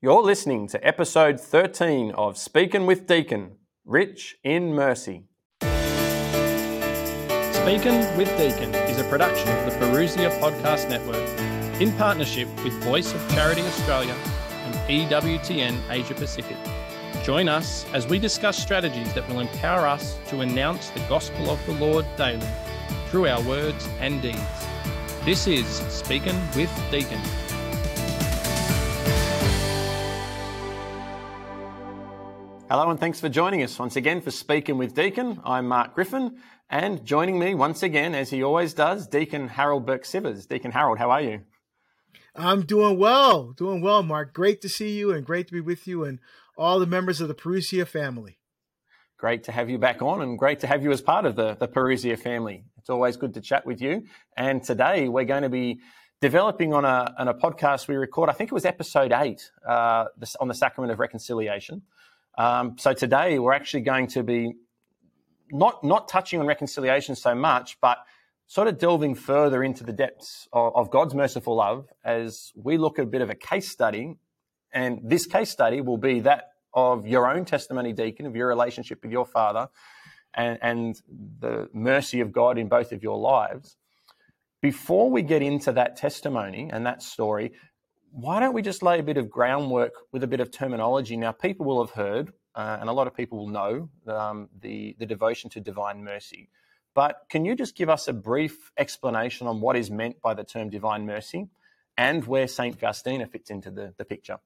You're listening to episode 13 of Speaking with Deacon, Rich in Mercy. Speaking with Deacon is a production of the Parousia Podcast Network in partnership with Voice of Charity Australia and EWTN Asia Pacific. Join us as we discuss strategies that will empower us to announce the gospel of the Lord daily through our words and deeds. This is Speaking with Deacon. Hello, and thanks for joining us once again for Speaking with Deacon. I'm Mark Griffin, and joining me once again, as he always does, Deacon Harold Burke Sivers. Deacon Harold, how are you? I'm doing well, doing well, Mark. Great to see you and great to be with you and all the members of the Parousia family. Great to have you back on and great to have you as part of the, the Parousia family. It's always good to chat with you. And today we're going to be developing on a, on a podcast we record, I think it was episode eight, uh, on the sacrament of reconciliation. Um, so today we're actually going to be not not touching on reconciliation so much, but sort of delving further into the depths of, of, God's merciful love as we look at a bit of a case study. And this case study will be that of your own testimony, deacon, of your relationship with your father and, and the mercy of God in both of your lives. Before we get into that testimony and that story, why don't we just lay a bit of groundwork with a bit of terminology? Now, people will have heard, uh, and a lot of people will know, um, the, the devotion to divine mercy. But can you just give us a brief explanation on what is meant by the term divine mercy and where St. Faustina fits into the, the picture?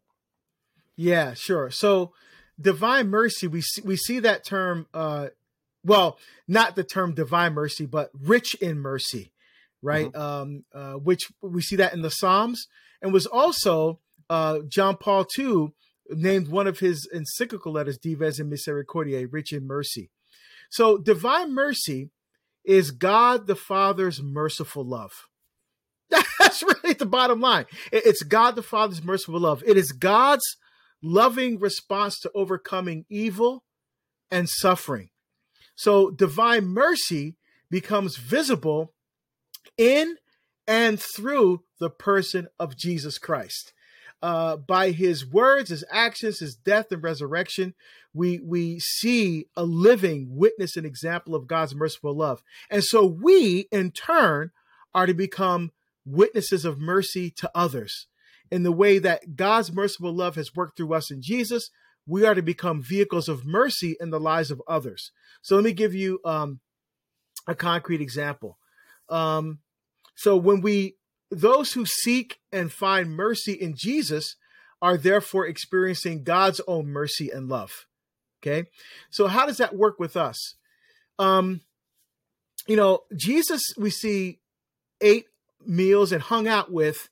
Yeah, sure. So, divine mercy, we see, we see that term, uh, well, not the term divine mercy, but rich in mercy, right? Mm-hmm. Um, uh, which we see that in the Psalms and was also uh, John Paul II named one of his encyclical letters Dives in Misericordiae, rich in mercy. So divine mercy is God the Father's merciful love. That's really the bottom line. It's God the Father's merciful love. It is God's loving response to overcoming evil and suffering. So divine mercy becomes visible in and through the person of Jesus Christ. Uh, by his words, his actions, his death and resurrection, we we see a living witness and example of God's merciful love. And so we, in turn, are to become witnesses of mercy to others. In the way that God's merciful love has worked through us in Jesus, we are to become vehicles of mercy in the lives of others. So let me give you um, a concrete example. Um, so when we those who seek and find mercy in Jesus are therefore experiencing God's own mercy and love. Okay. So how does that work with us? Um, you know, Jesus, we see ate meals and hung out with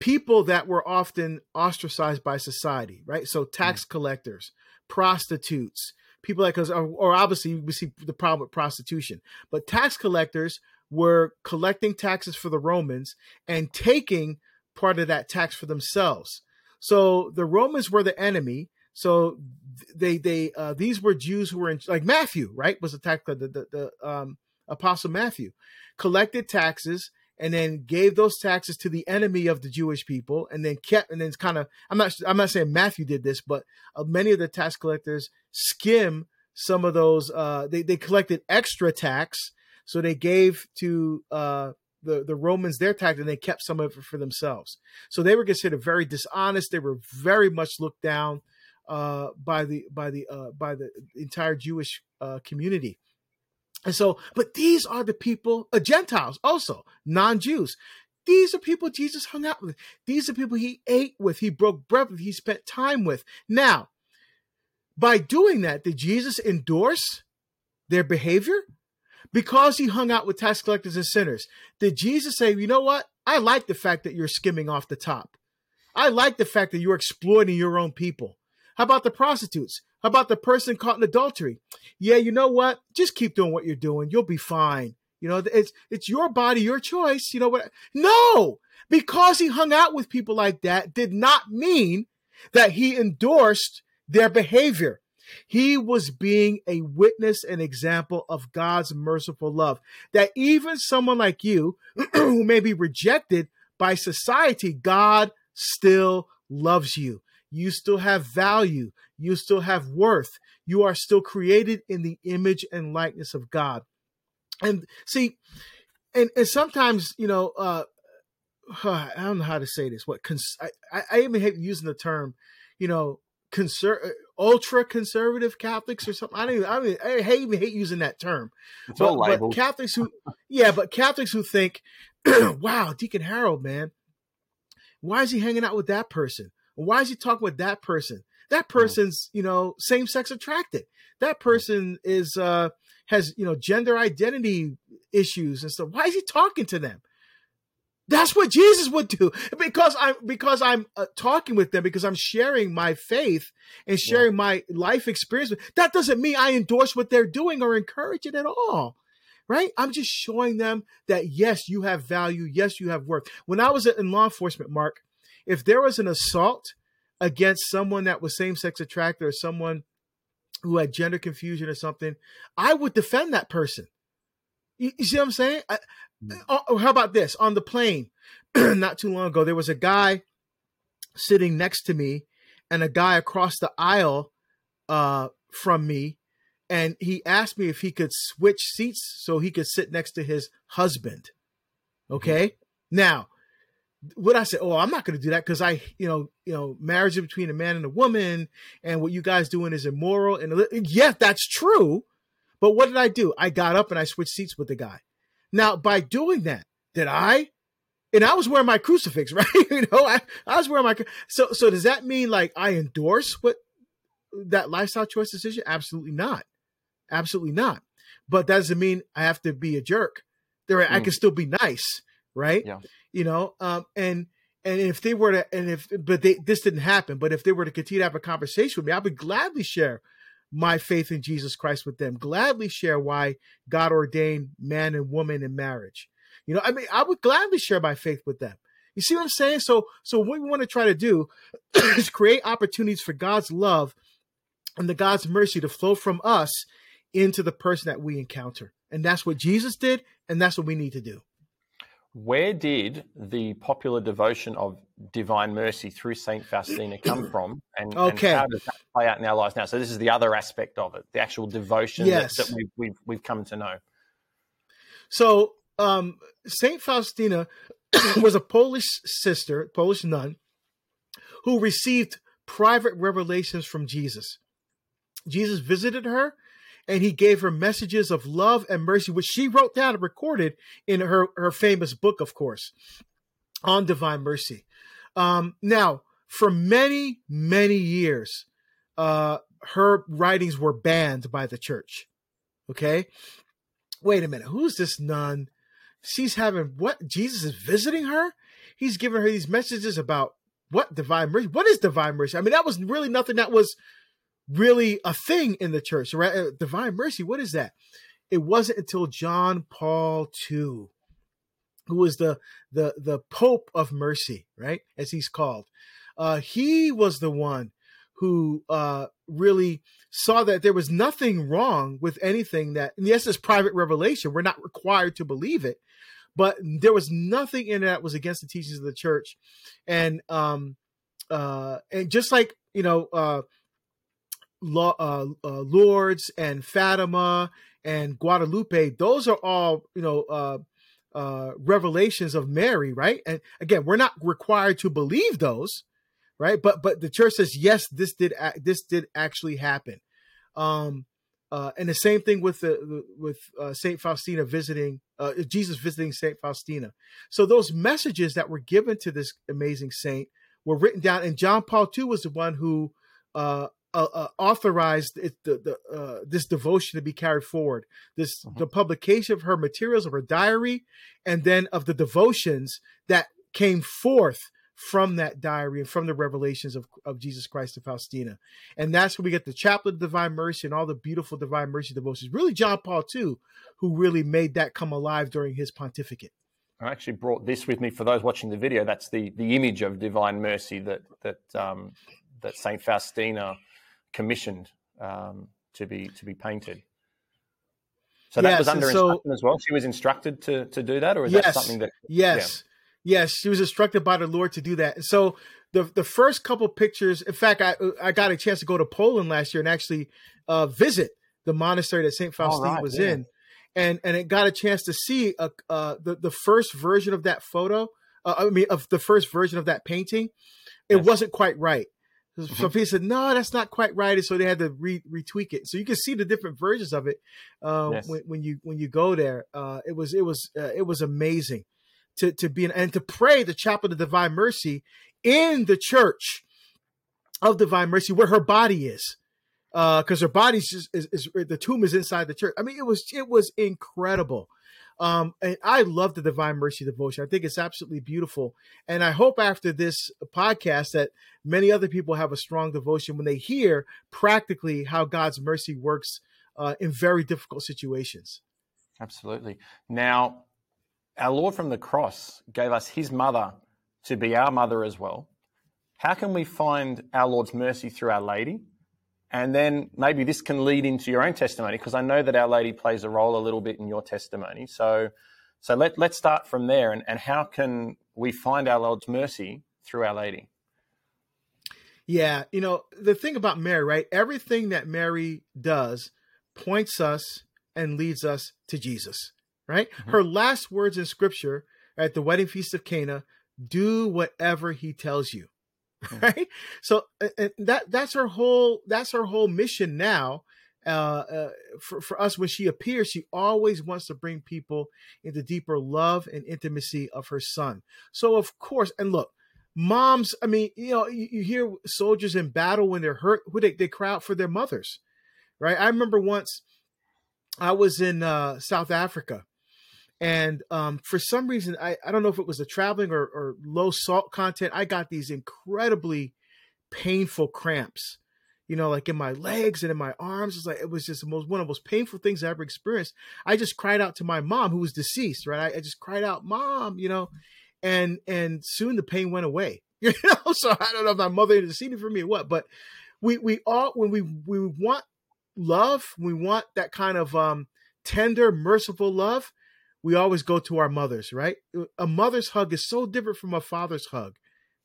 people that were often ostracized by society, right? So tax mm. collectors, prostitutes, people like us, or, or obviously we see the problem with prostitution, but tax collectors were collecting taxes for the Romans and taking part of that tax for themselves. So the Romans were the enemy. So they they uh, these were Jews who were in like Matthew, right? Was tax the the, the um, apostle Matthew collected taxes and then gave those taxes to the enemy of the Jewish people, and then kept and then kind of I'm not I'm not saying Matthew did this, but uh, many of the tax collectors skim some of those. Uh, they they collected extra tax so they gave to uh, the the Romans their tax, and they kept some of it for themselves. So they were considered very dishonest. They were very much looked down uh, by the by the uh, by the entire Jewish uh, community. And so, but these are the people, uh, Gentiles also, non-Jews. These are people Jesus hung out with. These are people he ate with, he broke bread with, he spent time with. Now, by doing that, did Jesus endorse their behavior? Because he hung out with tax collectors and sinners, did Jesus say, you know what? I like the fact that you're skimming off the top. I like the fact that you're exploiting your own people. How about the prostitutes? How about the person caught in adultery? Yeah, you know what? Just keep doing what you're doing. You'll be fine. You know, it's it's your body, your choice. You know what? No, because he hung out with people like that did not mean that he endorsed their behavior. He was being a witness and example of God's merciful love. That even someone like you, who may be rejected by society, God still loves you. You still have value. You still have worth. You are still created in the image and likeness of God. And see, and, and sometimes, you know, uh, I don't know how to say this. What cons- I, I even hate using the term, you know, conser- uh, ultra conservative Catholics or something. I don't even, I, mean, I hate, even hate using that term. It's but, all but Catholics who, yeah, but Catholics who think, wow, Deacon Harold, man, why is he hanging out with that person? Why is he talking with that person? That hmm. person's, you know, same sex attracted. That hmm. person is, uh, has, you know, gender identity issues and stuff. Why is he talking to them? That's what Jesus would do because I'm because I'm uh, talking with them because I'm sharing my faith and sharing yeah. my life experience. That doesn't mean I endorse what they're doing or encourage it at all. Right? I'm just showing them that yes, you have value. Yes, you have worth. When I was in law enforcement, Mark, if there was an assault against someone that was same sex attracted or someone who had gender confusion or something, I would defend that person. You, you see what I'm saying? I, oh, how about this? On the plane, not too long ago, there was a guy sitting next to me and a guy across the aisle uh, from me. And he asked me if he could switch seats so he could sit next to his husband. Okay. Mm-hmm. Now, what I said, oh, I'm not going to do that because I, you know, you know, marriage is between a man and a woman, and what you guys doing is immoral. And yeah, that's true. But what did I do? I got up and I switched seats with the guy. Now, by doing that, did I? And I was wearing my crucifix, right? you know, I, I was wearing my so so. Does that mean like I endorse what that lifestyle choice decision? Absolutely not, absolutely not. But that doesn't mean I have to be a jerk. There, mm. I can still be nice, right? Yeah. You know, um, and and if they were to, and if, but they, this didn't happen. But if they were to continue to have a conversation with me, I would gladly share my faith in Jesus Christ with them, gladly share why God ordained man and woman in marriage. You know, I mean, I would gladly share my faith with them. You see what I'm saying? So, so what we want to try to do is create opportunities for God's love and the God's mercy to flow from us into the person that we encounter. And that's what Jesus did, and that's what we need to do. Where did the popular devotion of divine mercy through Saint Faustina come from, and, okay. and, how does that play out in our lives now? So this is the other aspect of it, the actual devotion yes. that, that we've, we've, we've come to know. So um, Saint Faustina was a Polish sister, Polish nun, who received private revelations from Jesus. Jesus visited her and he gave her messages of love and mercy, which she wrote down and recorded in her, her famous book, of course, on divine mercy. Um, now, for many, many years, uh, her writings were banned by the church. Okay. Wait a minute. Who's this nun? She's having what? Jesus is visiting her? He's giving her these messages about what divine mercy? What is divine mercy? I mean, that was really nothing that was really a thing in the church, right? Uh, divine mercy, what is that? It wasn't until John Paul II, who was the the the Pope of Mercy, right, as he's called. Uh, he was the one who uh, really saw that there was nothing wrong with anything that. Yes, it's private revelation. We're not required to believe it, but there was nothing in it that was against the teachings of the church, and um, uh, and just like you know, uh, uh, uh, Lourdes and Fatima and Guadalupe, those are all you know uh, uh, revelations of Mary, right? And again, we're not required to believe those, right? But but the church says yes, this did this did actually happen. Um, uh, and the same thing with the with uh, Saint Faustina visiting uh, Jesus visiting Saint Faustina. So those messages that were given to this amazing saint were written down, and John Paul II was the one who uh, uh, uh, authorized it, the, the uh, this devotion to be carried forward. This uh-huh. the publication of her materials of her diary, and then of the devotions that came forth from that diary and from the revelations of, of Jesus Christ to Faustina. And that's where we get the Chaplet of Divine Mercy and all the beautiful Divine Mercy devotions. Really, John Paul II, who really made that come alive during his pontificate. I actually brought this with me for those watching the video. That's the the image of Divine Mercy that that um, that Saint Faustina commissioned um, to be to be painted. So that yes, was under so, instruction as well. She was instructed to to do that, or is yes, that something that? Yes, yeah. yes, she was instructed by the Lord to do that. And so the the first couple pictures. In fact, I I got a chance to go to Poland last year and actually uh, visit the monastery that Saint Faustine right, was yeah. in, and and it got a chance to see a, uh, the the first version of that photo. Uh, I mean, of the first version of that painting, it yes. wasn't quite right. Mm-hmm. People said, "No, that's not quite right," and so they had to re- retweak it. So you can see the different versions of it uh, yes. when, when, you when you go there. Uh, it was it was uh, it was amazing to to be in, and to pray the chaplet of divine mercy in the church of divine mercy where her body is because uh, her body's just is, is, the tomb is inside the church i mean it was it was incredible um, and I love the Divine Mercy devotion. I think it's absolutely beautiful. And I hope after this podcast that many other people have a strong devotion when they hear practically how God's mercy works uh, in very difficult situations. Absolutely. Now, our Lord from the cross gave us his mother to be our mother as well. How can we find our Lord's mercy through Our Lady? And then maybe this can lead into your own testimony because I know that Our Lady plays a role a little bit in your testimony. So, so let, let's start from there. And, and how can we find our Lord's mercy through Our Lady? Yeah, you know, the thing about Mary, right? Everything that Mary does points us and leads us to Jesus right? Mm-hmm. Her last words in scripture at the wedding feast of Cana, do whatever he tells you. Right? So that that's her whole that's her whole mission now. Uh, uh, for, for us, when she appears, she always wants to bring people into deeper love and intimacy of her son. So, of course, and look, moms, I mean, you know, you, you hear soldiers in battle when they're hurt, who they, they cry out for their mothers, right? I remember once I was in uh, South Africa and um, for some reason, I, I don't know if it was the traveling or, or low salt content, I got these incredibly painful cramps, you know, like in my legs and in my arms. It's like it was just the most one of the most painful things I ever experienced. I just cried out to my mom, who was deceased, right? I, I just cried out, "Mom," you know, and and soon the pain went away. You know, so I don't know if my mother interceded for me or what, but we we all when we we want love, we want that kind of um tender, merciful love we always go to our mothers, right? A mother's hug is so different from a father's hug,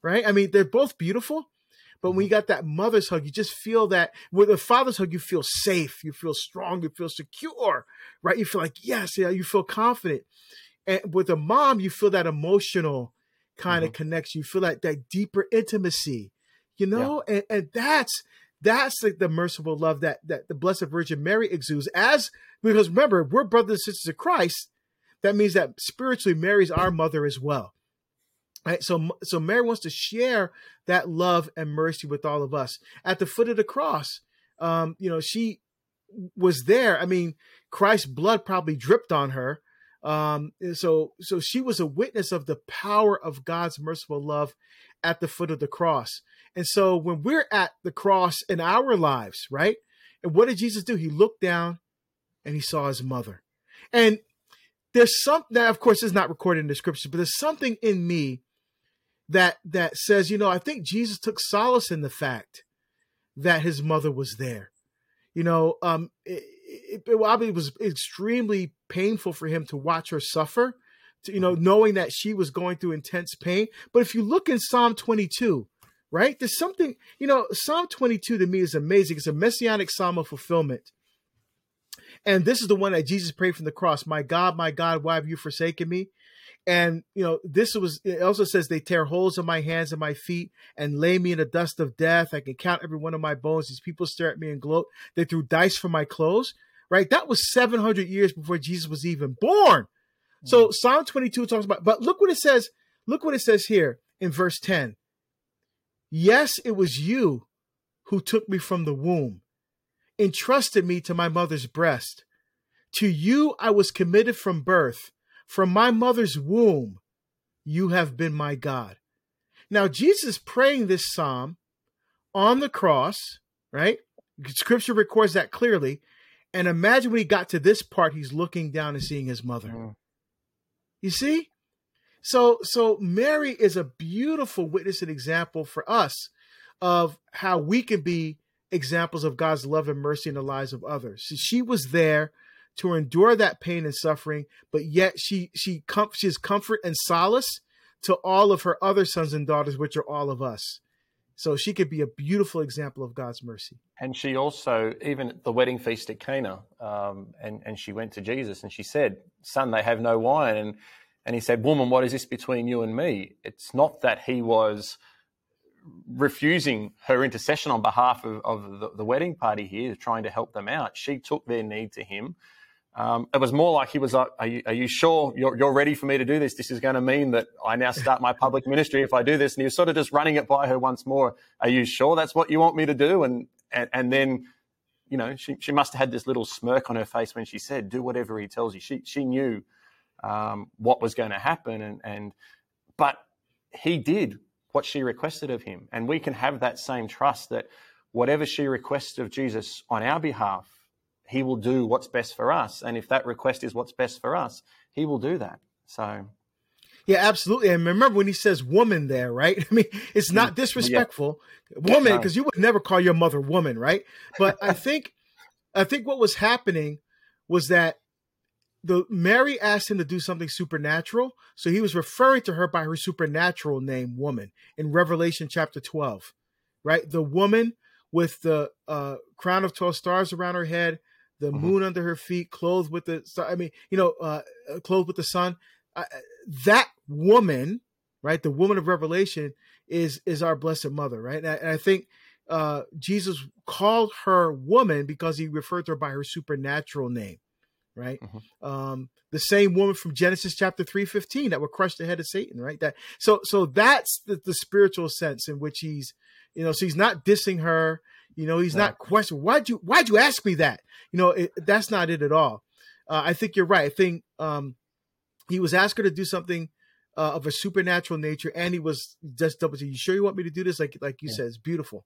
right? I mean, they're both beautiful, but when you mm-hmm. got that mother's hug, you just feel that with a father's hug, you feel safe, you feel strong, you feel secure, right? You feel like, yes, yeah, you feel confident. And with a mom, you feel that emotional kind mm-hmm. of connection. You feel that that deeper intimacy, you know, yeah. and, and that's that's like the merciful love that that the Blessed Virgin Mary exudes as because remember, we're brothers and sisters of Christ that means that spiritually Mary's our mother as well. Right? So so Mary wants to share that love and mercy with all of us. At the foot of the cross, um, you know, she was there. I mean, Christ's blood probably dripped on her. Um, so so she was a witness of the power of God's merciful love at the foot of the cross. And so when we're at the cross in our lives, right? And what did Jesus do? He looked down and he saw his mother. And there's something that of course is not recorded in the scripture, but there's something in me that that says, you know, I think Jesus took solace in the fact that his mother was there. You know, um, it, it, it was extremely painful for him to watch her suffer, to, you know, knowing that she was going through intense pain. But if you look in Psalm 22, right, there's something, you know, Psalm 22 to me is amazing. It's a messianic psalm of fulfillment. And this is the one that Jesus prayed from the cross. My God, my God, why have you forsaken me? And you know, this was it also says they tear holes in my hands and my feet and lay me in the dust of death. I can count every one of my bones. These people stare at me and gloat. They threw dice for my clothes. Right? That was 700 years before Jesus was even born. Mm-hmm. So Psalm 22 talks about, but look what it says. Look what it says here in verse 10. Yes, it was you who took me from the womb entrusted me to my mother's breast. To you I was committed from birth. From my mother's womb, you have been my God. Now, Jesus praying this psalm on the cross, right? Scripture records that clearly. And imagine when he got to this part, he's looking down and seeing his mother. Mm. You see? So, so Mary is a beautiful witness and example for us of how we can be examples of God's love and mercy in the lives of others. she was there to endure that pain and suffering, but yet she she com- she is comfort and solace to all of her other sons and daughters, which are all of us. So she could be a beautiful example of God's mercy. And she also, even at the wedding feast at Cana, um, and, and she went to Jesus and she said, Son, they have no wine. And, and he said, Woman, what is this between you and me? It's not that he was refusing her intercession on behalf of, of the, the, wedding party here, trying to help them out. She took their need to him. Um, it was more like he was like, are you, are you sure you're, you're, ready for me to do this? This is going to mean that I now start my public ministry if I do this. And he was sort of just running it by her once more. Are you sure that's what you want me to do? And, and, and then, you know, she, she must have had this little smirk on her face when she said, do whatever he tells you. She, she knew um, what was going to happen. And, and, but he did what she requested of him. And we can have that same trust that whatever she requests of Jesus on our behalf, he will do what's best for us. And if that request is what's best for us, he will do that. So. Yeah, absolutely. And remember when he says woman there, right? I mean, it's not mm, disrespectful. Yeah. Woman, because you would never call your mother woman, right? But I think, I think what was happening was that the Mary asked him to do something supernatural, so he was referring to her by her supernatural name, woman, in Revelation chapter 12. Right? The woman with the uh, crown of 12 stars around her head, the mm-hmm. moon under her feet, clothed with the I mean, you know, uh, uh clothed with the sun. Uh, that woman, right? The woman of Revelation is is our blessed mother, right? And I, and I think uh, Jesus called her woman because he referred to her by her supernatural name, right? Mm-hmm. Um, the same woman from Genesis chapter three fifteen that would crush the head of Satan, right? That so so that's the, the spiritual sense in which he's, you know, so he's not dissing her. You know, he's not questioning why'd you why'd you ask me that? You know, it, that's not it at all. Uh, I think you're right. I think um, he was asked her to do something uh, of a supernatural nature, and he was just double. You sure you want me to do this? Like like you yeah. said, it's beautiful.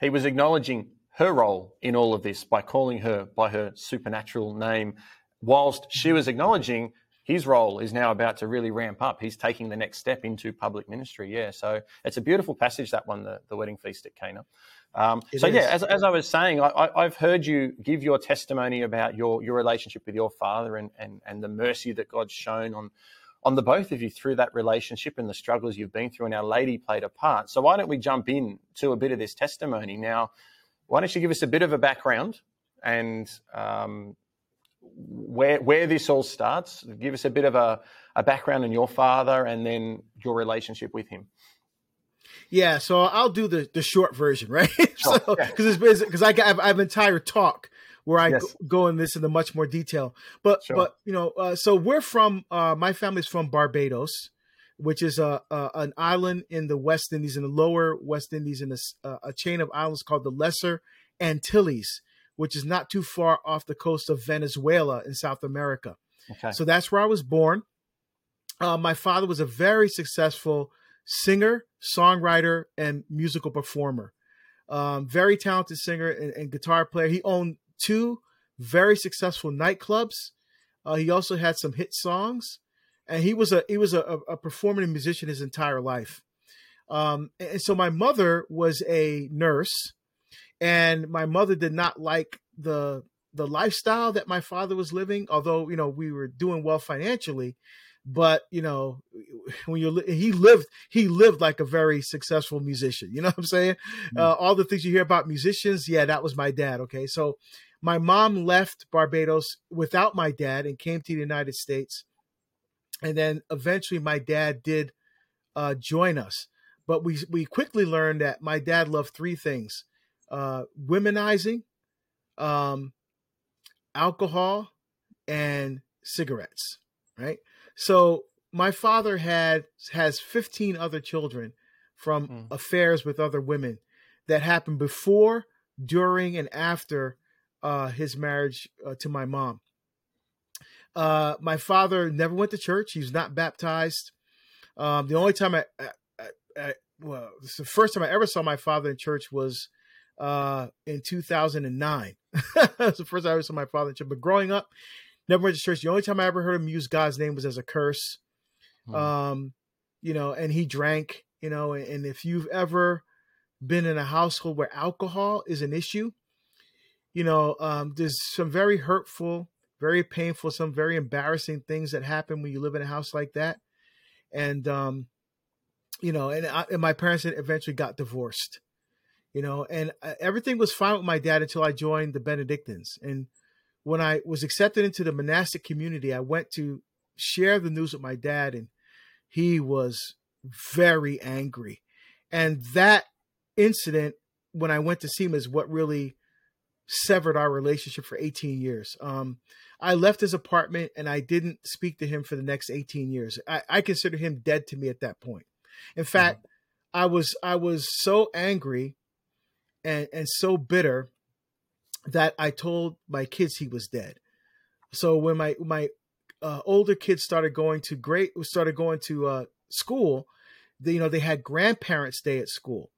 He was acknowledging her role in all of this by calling her by her supernatural name, whilst she mm-hmm. was acknowledging his role is now about to really ramp up. He's taking the next step into public ministry. Yeah, so it's a beautiful passage that one, the, the wedding feast at Cana. Um, so is. yeah, as, as, I was saying, I, have heard you give your testimony about your your relationship with your father and, and and the mercy that God's shown on on the both of you through that relationship and the struggles you've been through, and Our Lady played a part. So why don't we jump in to a bit of this testimony now? Why don't you give us a bit of a background and um, where where this all starts? Give us a bit of a, a background on your father and then your relationship with him. Yeah, so I'll do the the short version, right? Sure. so because it's because I, I have, have entire talk where I yes. go in this into much more detail. But sure. but you know, uh, so we're from uh, my family's from Barbados, which is a, a, an island in the West Indies, in the lower West Indies, in a, a chain of islands called the Lesser Antilles, which is not too far off the coast of Venezuela in South America. Okay. So that's where I was born. Uh, my father was a very successful singer, songwriter, and musical performer. Um, very talented singer and, and, guitar player. He owned two very successful nightclubs. Uh, he also had some hit songs, and he was a he was a, a performing musician his entire life. Um, and so my mother was a nurse, and my mother did not like the the lifestyle that my father was living. Although you know we were doing well financially, but you know when you he lived he lived like a very successful musician. You know what i'm saying? Mm-hmm. uh, all the things you hear about musicians yeah that was my dad okay? So my mom left barbados without my dad and came to the united states. And then eventually my dad did uh, join us. But we we quickly learned that my dad loved three things uh, womenizing um, alcohol and cigarettes right so my father had has 15 other children from mm. affairs with other women that happened before, during, and after uh, his marriage uh, to my mom. Uh, my father never went to church. He was not baptized. Um, the only time I, I, I, well, the first time I ever saw my father in church was uh, in 2009. That's the first time I ever saw my father in church. But growing up, never went to church. The only time I ever heard him use God's name was as a curse. Hmm. Um, you know, and he drank, you know, and, and if you've ever been in a household where alcohol is an issue, you know, um, there's some very hurtful, very painful, some very embarrassing things that happen when you live in a house like that. And um, you know, and, I, and my parents eventually got divorced, you know, and uh, everything was fine with my dad until I joined the Benedictines. And when I was accepted into the monastic community, I went to share the news with my dad, and he was very angry. And that incident, when I went to see him, is what really severed our relationship for 18 years. Um, I left his apartment and I didn't speak to him for the next 18 years. I, I consider him dead to me at that point. In fact, mm-hmm. I was I was so angry and and so bitter that I told my kids he was dead. So when my my uh, older kids started going to great started going to uh, school, they, you know they had grandparents stay at school,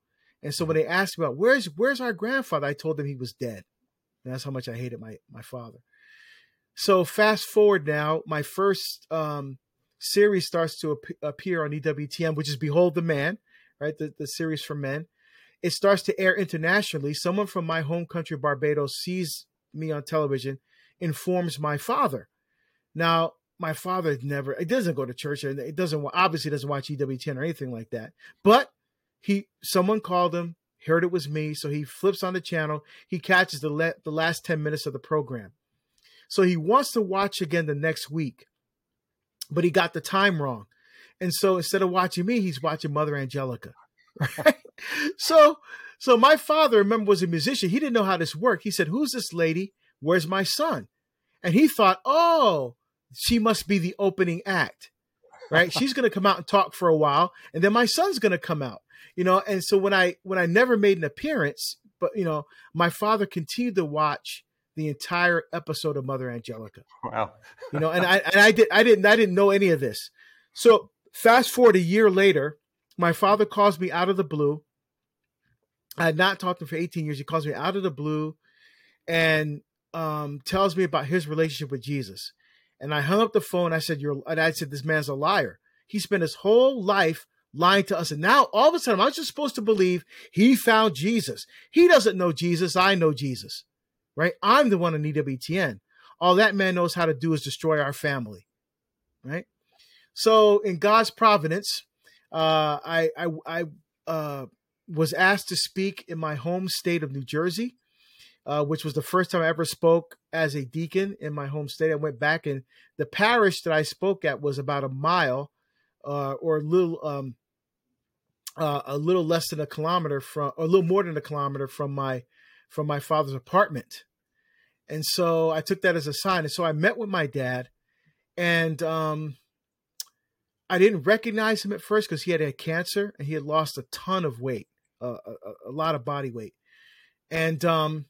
and so when they asked about where's where's our grandfather, I told them he was dead. And that's how much I hated my my father. So fast forward now, my first um, series starts to ap- appear on EWTN, which is Behold the Man, right? The, the series for men. It starts to air internationally. Someone from my home country, Barbados, sees me on television, informs my father. Now, my father never, it doesn't go to church and it doesn't, obviously doesn't watch EWTN or anything like that. But he, someone called him, heard it was me. So he flips on the channel. He catches the, le- the last 10 minutes of the program. So he wants to watch again the next week but he got the time wrong. And so instead of watching me, he's watching Mother Angelica. Right? So so my father, remember, was a musician. He didn't know how this worked. He said, Who's this lady? Where's my son? And he thought, Oh, she must be the opening act. Right? She's gonna come out and talk for a while, and then my son's gonna come out. You know, and so when I when I never made an appearance, but you know, my father continued to watch the entire episode of Mother Angelica. Wow. you know, and I and I did I didn't I didn't know any of this. So fast forward a year later, my father calls me out of the blue. I had not talked to him for 18 years. He calls me out of the blue and um, tells me about his relationship with Jesus. And I hung up the phone. I said, You're and I said, This man's a liar. He spent his whole life lying to us. And now all of a sudden, I was just supposed to believe he found Jesus. He doesn't know Jesus. I know Jesus right? I'm the one in EWTN. All that man knows how to do is destroy our family, right? So in God's providence, uh, I I, I uh, was asked to speak in my home state of New Jersey, uh, which was the first time I ever spoke as a deacon in my home state. I went back and the parish that I spoke at was about a mile uh, or a little um, uh, a little less than a kilometer from, or a little more than a kilometer from my from my father's apartment. And so I took that as a sign. And so I met with my dad and um, I didn't recognize him at first because he had had cancer and he had lost a ton of weight, uh, a, a, lot of body weight. And, um,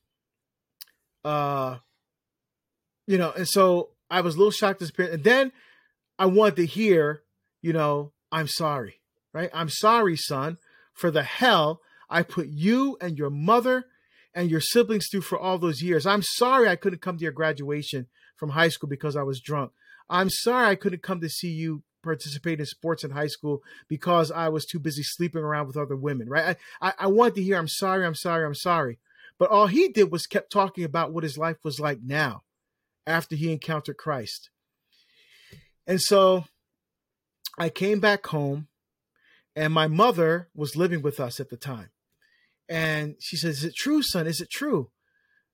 uh, you know, and so I was a little shocked this period. And then I wanted to hear, you know, I'm sorry, right? I'm sorry, son, for the hell I put you and your mother and your siblings through for all those years. I'm sorry I couldn't come to your graduation from high school because I was drunk. I'm sorry I couldn't come to see you participate in sports in high school because I was too busy sleeping around with other women, right? I, I, I wanted to hear, I'm sorry, I'm sorry, I'm sorry. But all he did was kept talking about what his life was like now after he encountered Christ. And so I came back home and my mother was living with us at the time. And she says, Is it true, son? Is it true?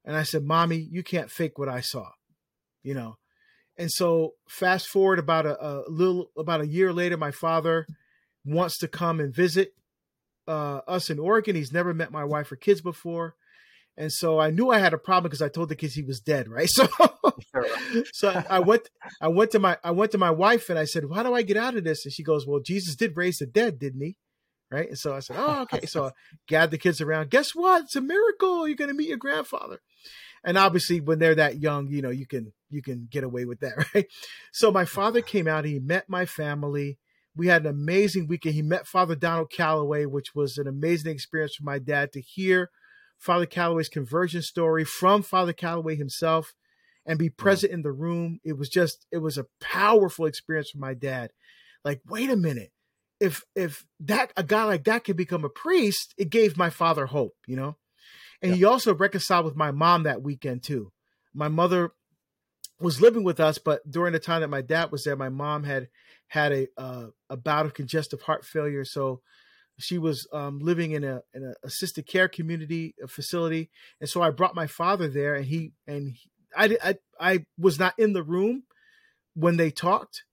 And I said, Mommy, you can't fake what I saw, you know. And so fast forward about a, a little about a year later, my father wants to come and visit uh, us in Oregon. He's never met my wife or kids before. And so I knew I had a problem because I told the kids he was dead, right? So, so I went, I went to my, I went to my wife and I said, "How do I get out of this?" And she goes, "Well, Jesus did raise the dead, didn't he?" right? And so I said, "Oh, okay." So I gathered the kids around. Guess what? It's a miracle. You're going to meet your grandfather. And obviously, when they're that young, you know, you can you can get away with that, right? So my father came out. He met my family. We had an amazing weekend. He met Father Donald Calloway, which was an amazing experience for my dad to hear Father Calloway's conversion story from Father Calloway himself and be present in the room. It was just, it was a powerful experience for my dad. Like, wait a minute if if that a guy like that could become a priest, it gave my father hope, you know. And he also reconciled with my mom that weekend too. My mother was living with us, but during the time that my dad was there, my mom had had a uh, a bout of congestive heart failure, so she was um, living in a in a assisted care community a facility, and so I brought my father there, and he and he, I, I I was not in the room when they talked,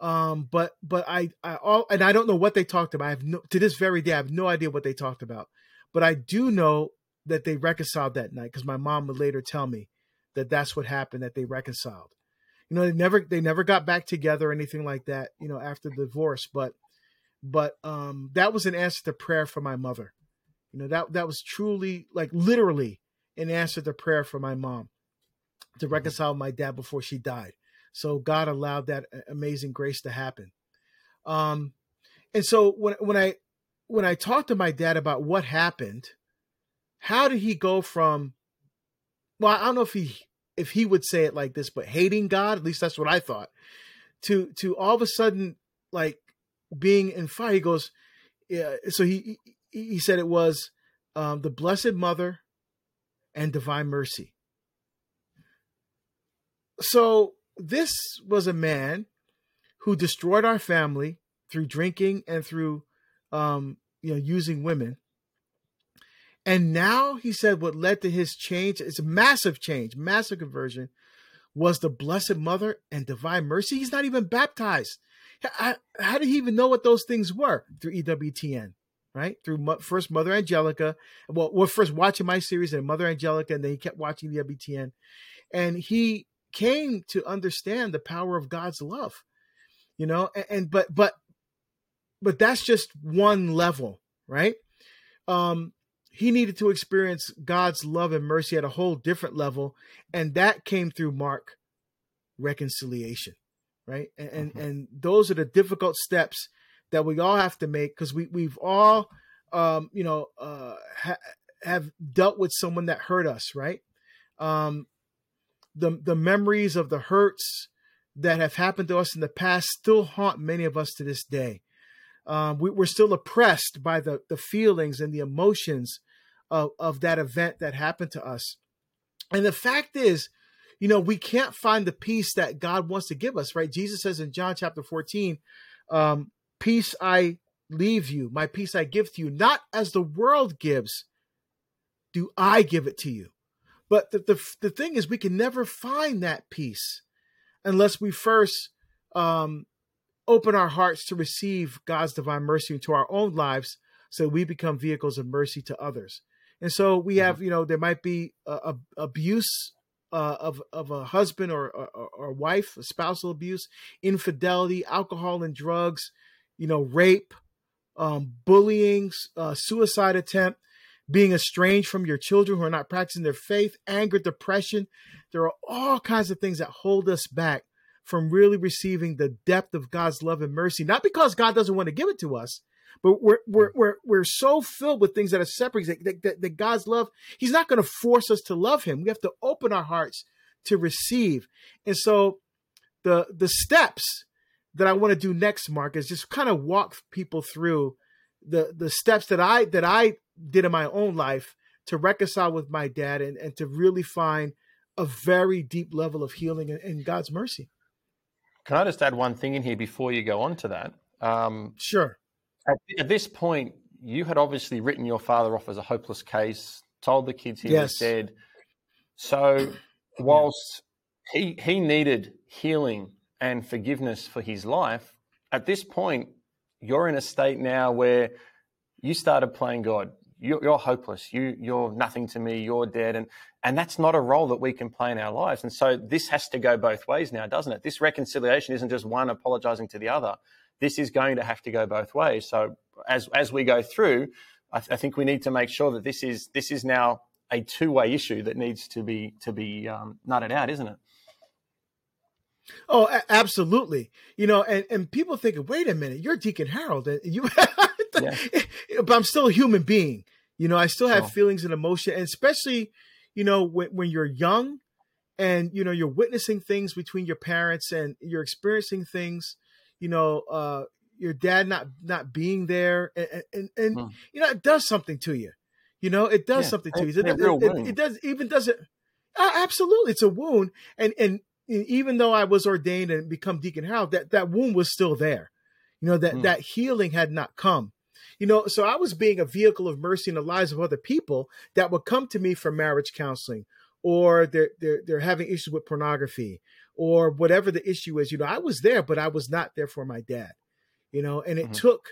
um, but but I I all and I don't know what they talked about. I have no to this very day I have no idea what they talked about, but I do know that they reconciled that night because my mom would later tell me that that's what happened that they reconciled. You know they never they never got back together or anything like that you know after the divorce but but um that was an answer to prayer for my mother. You know that that was truly like literally an answer to prayer for my mom to mm-hmm. reconcile my dad before she died. So god allowed that amazing grace to happen. Um and so when when i when i talked to my dad about what happened how did he go from well i don't know if he if he would say it like this but hating god at least that's what i thought to to all of a sudden like being in fire he goes yeah so he he said it was um, the blessed mother and divine mercy. So this was a man who destroyed our family through drinking and through um, you know using women and now he said what led to his change, it's a massive change, massive conversion, was the Blessed Mother and Divine Mercy. He's not even baptized. How, how did he even know what those things were? Through EWTN, right? Through first Mother Angelica. Well, we're first watching my series and Mother Angelica, and then he kept watching the EWTN. And he came to understand the power of God's love, you know, and, and but, but, but that's just one level, right? Um, he needed to experience God's love and mercy at a whole different level, and that came through Mark reconciliation, right? And and, mm-hmm. and those are the difficult steps that we all have to make because we we've all, um, you know, uh, ha- have dealt with someone that hurt us, right? Um, the the memories of the hurts that have happened to us in the past still haunt many of us to this day um, we, are still oppressed by the, the feelings and the emotions of, of that event that happened to us. And the fact is, you know, we can't find the peace that God wants to give us, right? Jesus says in John chapter 14, um, peace I leave you, my peace I give to you, not as the world gives, do I give it to you. But the, the, the thing is, we can never find that peace unless we first um, open our hearts to receive God's divine mercy into our own lives so we become vehicles of mercy to others. And so we mm-hmm. have, you know, there might be a, a abuse uh, of of a husband or, or, or wife, spousal abuse, infidelity, alcohol and drugs, you know, rape, um, bullying, uh, suicide attempt, being estranged from your children who are not practicing their faith, anger, depression. There are all kinds of things that hold us back from really receiving the depth of God's love and mercy, not because God doesn't want to give it to us, but we're we're mm. we're, we're so filled with things that are separate that, that, that God's love, He's not going to force us to love Him. We have to open our hearts to receive. And so the the steps that I want to do next, Mark, is just kind of walk people through the the steps that I that I did in my own life to reconcile with my dad and, and to really find a very deep level of healing in, in God's mercy. Can I just add one thing in here before you go on to that? Um, sure. At, at, this point, you had obviously written your father off as a hopeless case, told the kids he yes. was dead. So, whilst he he needed healing and forgiveness for his life, at this point, you're in a state now where you started playing God you're, you're hopeless. You, you're nothing to me. You're dead. And, and that's not a role that we can play in our lives. And so this has to go both ways now, doesn't it? This reconciliation isn't just one apologizing to the other. This is going to have to go both ways. So as, as we go through, I, th- I think we need to make sure that this is, this is now a two-way issue that needs to be, to be um, nutted out, isn't it? Oh, a- absolutely. You know, and, and people think, wait a minute, you're Deacon Harold. And you yeah. but I'm still a human being. You know, I still have oh. feelings and emotion, and especially, you know, when, when you're young and, you know, you're witnessing things between your parents and you're experiencing things, you know, uh, your dad not, not being there and, and, and hmm. you know, it does something to you. You know, it does yeah. something to you. It, it, it, it, does even does it. Uh, absolutely. It's a wound. And, and, even though I was ordained and become Deacon Harold, that, that wound was still there. You know, that, mm. that healing had not come. You know, so I was being a vehicle of mercy in the lives of other people that would come to me for marriage counseling or they're, they're, they're having issues with pornography or whatever the issue is. You know, I was there, but I was not there for my dad, you know, and it mm-hmm. took,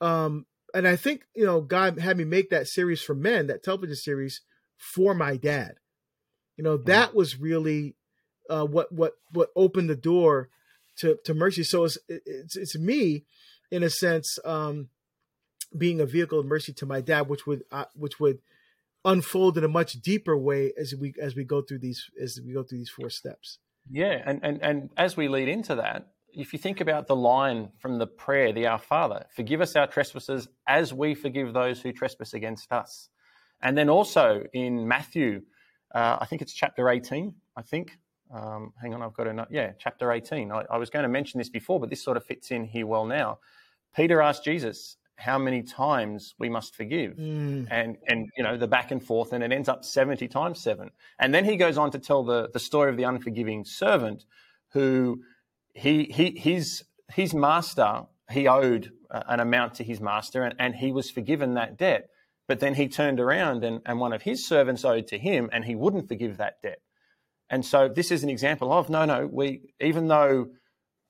um, and I think, you know, God had me make that series for men, that television series for my dad. You know, mm-hmm. that was really uh, what what what opened the door to to mercy. So it's it's it's me, in a sense, um, being a vehicle of mercy to my dad, which would uh, which would unfold in a much deeper way as we as we go through these as we go through these four steps. Yeah, and and and as we lead into that, if you think about the line from the prayer, the Our Father, forgive us our trespasses as we forgive those who trespass against us. And then also in Matthew, uh, I think it's chapter 18, I think. Um, hang on, I've got a. Yeah, chapter 18. I, I was going to mention this before, but this sort of fits in here well now. Peter asked Jesus, how many times we must forgive. Mm. and and you know the back and forth and it ends up 70 times 7 and then he goes on to tell the the story of the unforgiving servant who he he his his master he owed an amount to his master and, and he was forgiven that debt. But then he turned around and, and one of his servants owed to him and he wouldn't forgive that debt. And so this is an example of no no we even though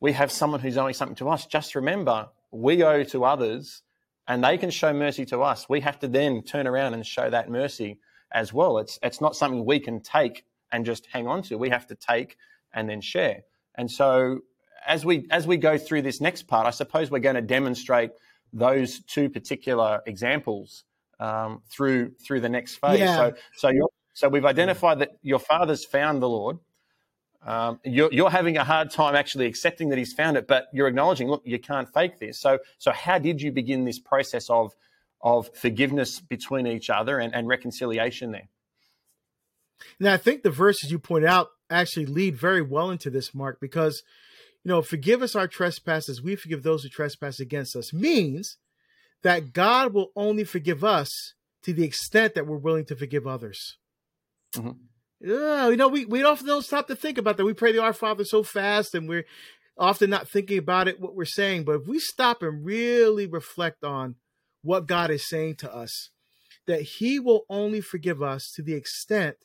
we have someone who's owing something to us just remember we owe to others and they can show mercy to us. We have to then turn around and show that mercy as well. It's it's not something we can take and just hang on to. We have to take and then share. And so as we as we go through this next part, I suppose we're going to demonstrate those two particular examples um, through through the next phase. Yeah. So so so we've identified that your father's found the Lord. Um, you're, you're, having a hard time actually accepting that he's found it, but you're acknowledging, look, you can't fake this. So, so how did you begin this process of of forgiveness between each other and, and reconciliation there? Now, I think the verses you point out actually lead very well into this, Mark, because you know, forgive us our trespasses, we forgive those who trespass against us, means that God will only forgive us to the extent that we're willing to forgive others. Mm-hmm. Yeah, you know, we, we often don't stop to think about that. We pray to our Father so fast and we're often not thinking about it, what we're saying. But if we stop and really reflect on what God is saying to us, that He will only forgive us to the extent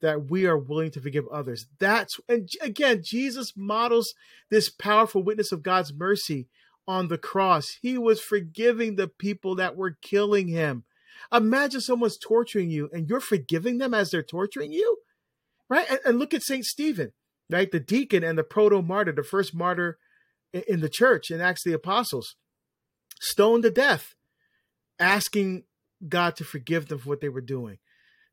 that we are willing to forgive others. That's, and again, Jesus models this powerful witness of God's mercy on the cross. He was forgiving the people that were killing him. Imagine someone's torturing you and you're forgiving them as they're torturing you, right? And, and look at St. Stephen, right? The deacon and the proto martyr, the first martyr in, in the church in Acts of the Apostles, stoned to death, asking God to forgive them for what they were doing.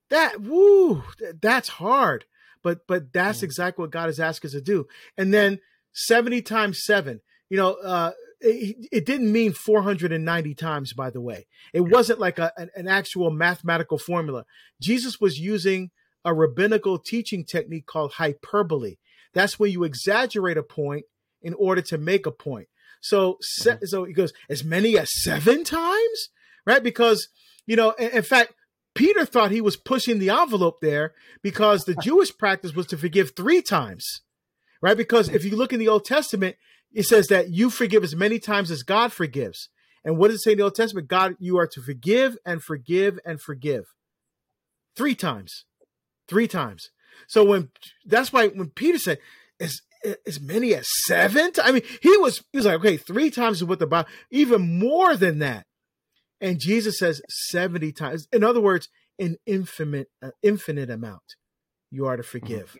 That, woo, that's hard. But but that's mm. exactly what God has asked us to do. And then 70 times seven, you know, uh, it, it, didn't mean 490 times, by the way. It wasn't like a, an, an actual mathematical formula. Jesus was using a rabbinical teaching technique called hyperbole. That's where you exaggerate a point in order to make a point. So, mm-hmm. so he goes as many as seven times, right? Because you know, in, in fact, Peter thought he was pushing the envelope there because the Jewish practice was to forgive three times, right? Because if you look in the Old Testament, it says that you forgive as many times as God forgives. And what does it say in the Old Testament? God, you are to forgive and forgive and forgive. Three times. Three times. So when that's why when Peter said as as many as seven, I mean, he was he was like, okay, three times is what the Bible, even more than that. And Jesus says 70 times. In other words, an infinite uh, infinite amount you are to forgive.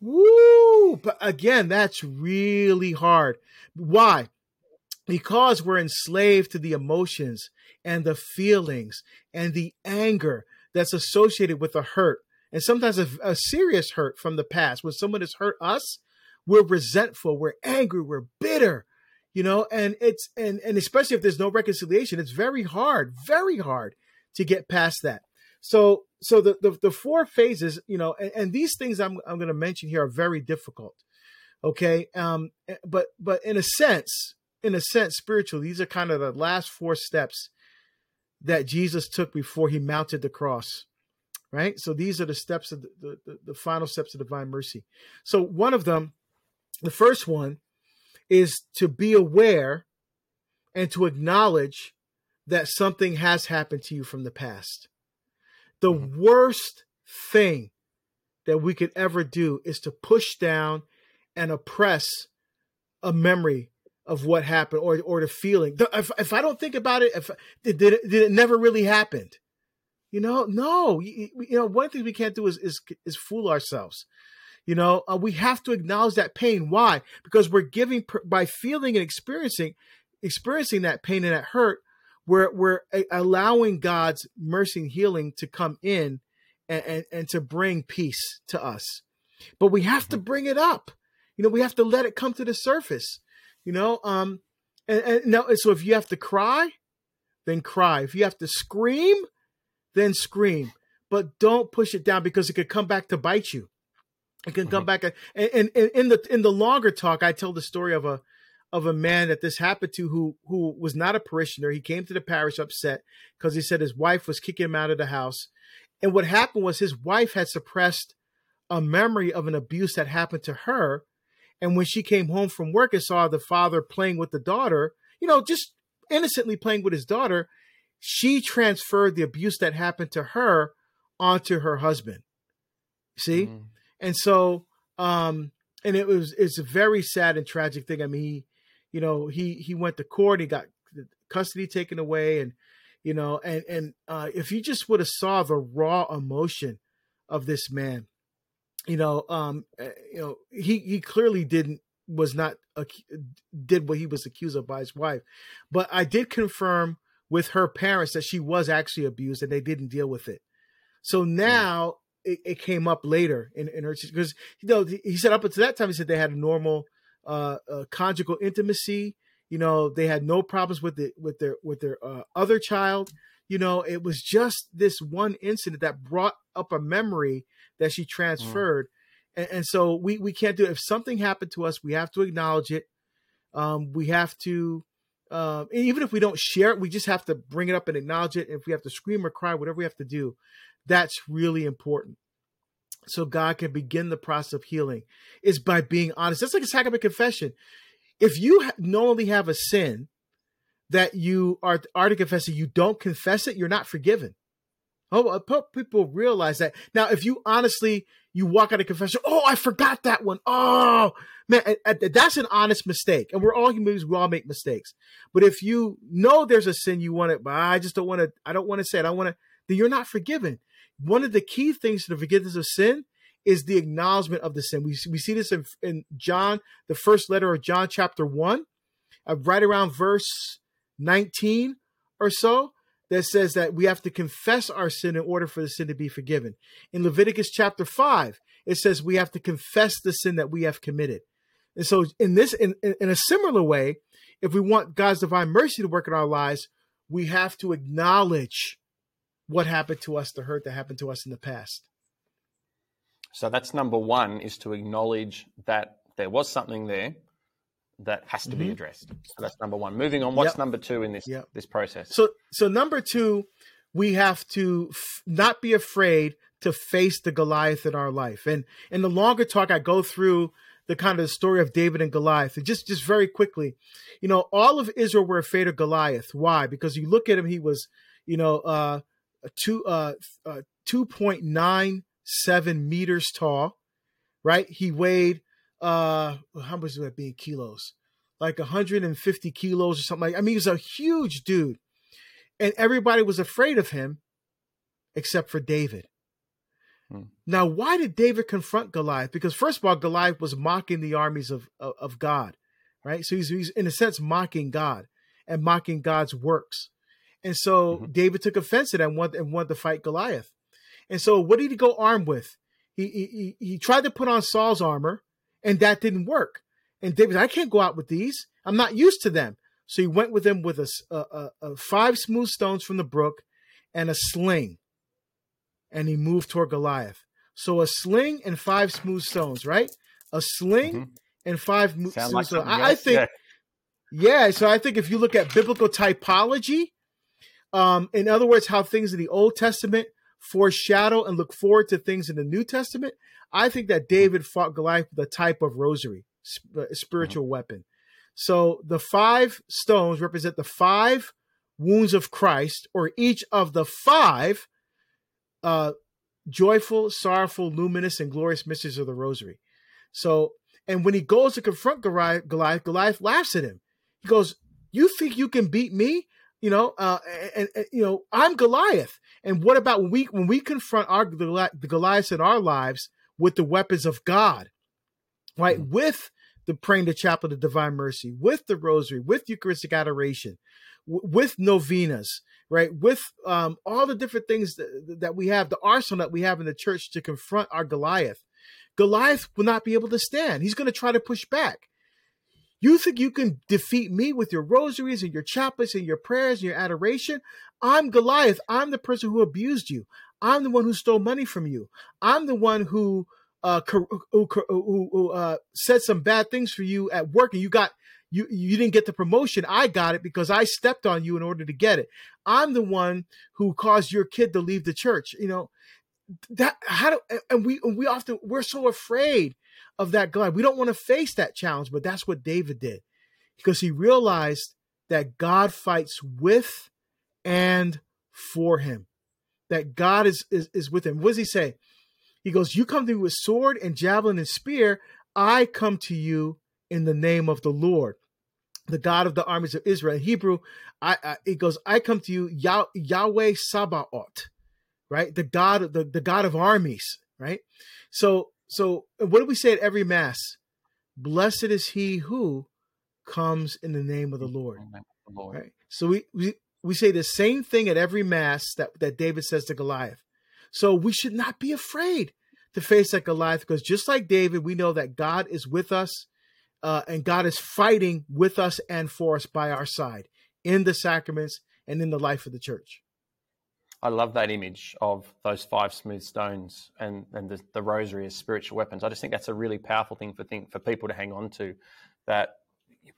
Woo! But again, that's really hard. Why? Because we're enslaved to the emotions and the feelings and the anger that's associated with a hurt. And sometimes a, a serious hurt from the past. When someone has hurt us, we're resentful, we're angry, we're bitter, you know, and it's and and especially if there's no reconciliation, it's very hard, very hard to get past that. So so the, the, the four phases, you know, and, and these things I'm I'm going to mention here are very difficult. Okay, um, eh, but but in a sense, in a sense, spiritually, these are kind of the last four steps that Jesus took before he mounted the cross. right? So these are the steps of the, the, the final steps of divine mercy. So one of them, the first one, is to be aware and to acknowledge that something has happened to you from the past. The mm-hmm. worst thing that we could ever do is to push down and oppress a memory of what happened or or the feeling. If, if I don't think about it, if did it, did it never really happened? You know, no. You, you know, one thing we can't do is is, is fool ourselves. You know, uh, we have to acknowledge that pain. Why? Because we're giving by feeling and experiencing experiencing that pain and that hurt. We're we're allowing God's mercy and healing to come in and, and, and to bring peace to us. But we have to mm-hmm. bring it up. You know, we have to let it come to the surface. You know, um, and, and now so if you have to cry, then cry. If you have to scream, then scream. But don't push it down because it could come back to bite you. It can come mm-hmm. back. And, and, and in the in the longer talk, I tell the story of a of a man that this happened to who who was not a parishioner. He came to the parish upset because he said his wife was kicking him out of the house. And what happened was his wife had suppressed a memory of an abuse that happened to her. And when she came home from work and saw the father playing with the daughter, you know, just innocently playing with his daughter, she transferred the abuse that happened to her onto her husband. See? Mm. And so um and it was it's a very sad and tragic thing. I mean, he, you know, he he went to court, he got custody taken away and you know, and and uh if you just would have saw the raw emotion of this man, you know, um eh, you know, he he clearly didn't was not did what he was accused of by his wife. But I did confirm with her parents that she was actually abused and they didn't deal with it. So hmm. now it, it, came up later in, in her because you know he said up until that time he said they had a normal uh, uh, conjugal intimacy. You know they had no problems with it with their with their uh, other child. You know it was just this one incident that brought up a memory that she hmm. transferred, mm. and, and, so we we can't do it. If something happened to us, we have to acknowledge it. Um, we have to uh, even if we don't share it, we just have to bring it up and acknowledge it. And if we have to scream or cry, whatever we have to do, that's really important. So God can begin the process of healing is by being honest. That's like a sacrament confession. If you only have a sin that you are, are to confess it, you don't confess it, you're not forgiven. Oh, uh, people realize that. Now, if you honestly, you walk out of confession, oh, I forgot that one. Oh, man, that's an honest mistake. And we're all humans, we all make mistakes. But if you know there's a sin you want it, but I just don't want to, I don't want to say it, I want to, then you're not forgiven. One of the key things to the forgiveness of sin is the acknowledgement of the sin. We, we see this in, in John, the first letter of John, chapter 1, uh, right around verse 19 or so that says that we have to confess our sin in order for the sin to be forgiven. In Leviticus chapter 5, it says we have to confess the sin that we have committed. And so in this in, in a similar way, if we want God's divine mercy to work in our lives, we have to acknowledge what happened to us, the hurt that happened to us in the past. So that's number one is to acknowledge that there was something there that has to mm-hmm. be addressed. So that's number one. Moving on, what's yep. number two in this yep. this process? So so number two, we have to f- not be afraid to face the Goliath in our life. And in the longer talk, I go through the kind of the story of David and Goliath. And just just very quickly, you know, all of Israel were afraid of Goliath. Why? Because you look at him, he was, you know, uh, two uh, uh two point nine seven meters tall, right? He weighed uh how much would that be in kilos? Like 150 kilos or something like I mean, he was a huge dude. And everybody was afraid of him except for David. Hmm. Now, why did David confront Goliath? Because first of all, Goliath was mocking the armies of, of, of God, right? So he's, he's in a sense mocking God and mocking God's works. And so mm-hmm. David took offense to that and wanted, and wanted to fight Goliath. And so what did he go armed with? He, he, he tried to put on Saul's armor and that didn't work. And David, I can't go out with these. I'm not used to them. So he went with him with a, a, a five smooth stones from the brook and a sling. And he moved toward Goliath. So a sling and five smooth stones, right? A sling mm-hmm. and five smooth like stones. I, I, think, yeah. yeah. So I think if you look at biblical typology, um, in other words, how things in the Old Testament foreshadow and look forward to things in the New Testament, I think that David fought Goliath with a type of rosary, uh, spiritual mm-hmm. weapon. So the five stones represent the five wounds of Christ, or each of the five uh, joyful, sorrowful, luminous, and glorious mysteries of the rosary. So, and when he goes to confront Goliath, Goliath laughs at him. He goes, "You think you can beat me? You know, uh, and, and, you know, I'm Goliath. And what about when we when we confront our the Goliaths in our lives with the weapons of God, right? Mm-hmm. With the praying the chaplet of the divine mercy, with the rosary, with Eucharistic adoration, w- with novenas, right? With um, all the different things that, that we have, the arsenal that we have in the church to confront our Goliath. Goliath will not be able to stand. He's going to try to push back. You think you can defeat me with your rosaries and your chaplets and your prayers and your adoration? I'm Goliath. I'm the person who abused you. I'm the one who stole money from you. I'm the one who uh, who, who, who uh, said some bad things for you at work, and you got you you didn't get the promotion. I got it because I stepped on you in order to get it. I'm the one who caused your kid to leave the church. You know that how do and we and we often we're so afraid of that God. We don't want to face that challenge, but that's what David did because he realized that God fights with and for him. That God is is, is with him. What does he say? He goes, "You come to me with sword and javelin and spear. I come to you in the name of the Lord, the God of the armies of Israel. In Hebrew, I, it goes, I come to you, Yah, Yahweh Sabaoth, right? The God, the, the God of armies, right? So, so what do we say at every mass? Blessed is he who comes in the name of the Lord. Lord. Right? So we, we we say the same thing at every mass that, that David says to Goliath. So we should not be afraid to face that Goliath because just like David, we know that God is with us uh, and God is fighting with us and for us by our side in the sacraments and in the life of the church. I love that image of those five smooth stones and, and the, the rosary as spiritual weapons. I just think that's a really powerful thing for think, for people to hang on to. That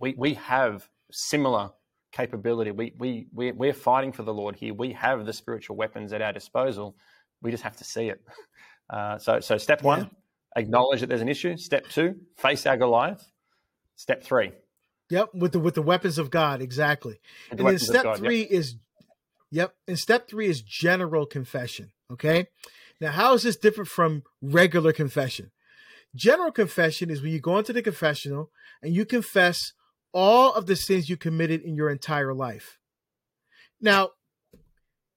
we, we have similar capability. We, we, we, we're fighting for the Lord here. We have the spiritual weapons at our disposal. We just have to see it. Uh, so, so step one, yeah. acknowledge that there's an issue. Step two, face our Goliath. Step three. Yep, with the with the weapons of God, exactly. The and then step God, three yep. is yep, and step three is general confession. Okay. Now, how is this different from regular confession? General confession is when you go into the confessional and you confess all of the sins you committed in your entire life. Now,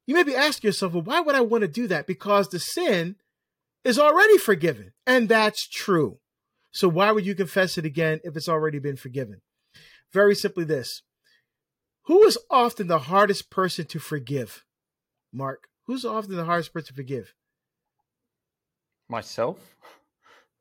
you may be asking yourself, well, why would I want to do that? Because the sin is already forgiven. And that's true. So why would you confess it again if it's already been forgiven? Very simply this. Who is often the hardest person to forgive? Mark, who's often the hardest person to forgive? Myself.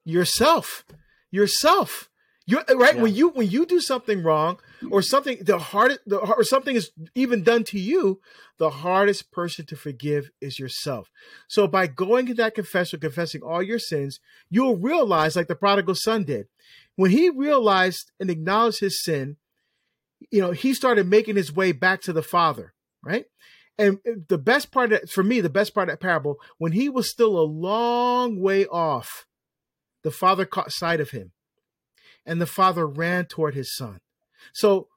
Yourself. Yourself. You eh, right yeah. when you when you do something wrong or something the hardest the, or something is even done to you, the hardest person to forgive is yourself. So by going to that confession, confessing all your sins, you'll realize like the prodigal son did. When he realized and acknowledged his sin, you know, he started making his way back to the father, right? And the best part of, for me, the best part of that parable, when he was still a long way off, the father caught sight of him and the father ran toward his son. So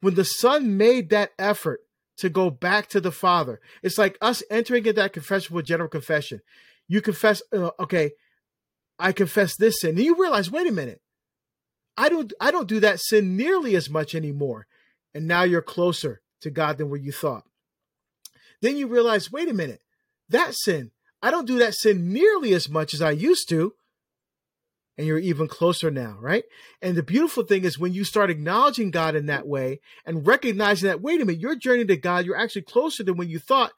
when the son made that effort to go back to the father, it's like us entering into that confession with general confession. You confess, uh, okay, I confess this sin. And you realize, wait a minute, I don't, I don't do that sin nearly as much anymore. And now you're closer to God than where you thought. Then you realize, wait a minute, that sin, I don't do that sin nearly as much as I used to and you're even closer now, right? And the beautiful thing is when you start acknowledging God in that way and recognizing that, wait a minute, your journey to God, you're actually closer than when you thought,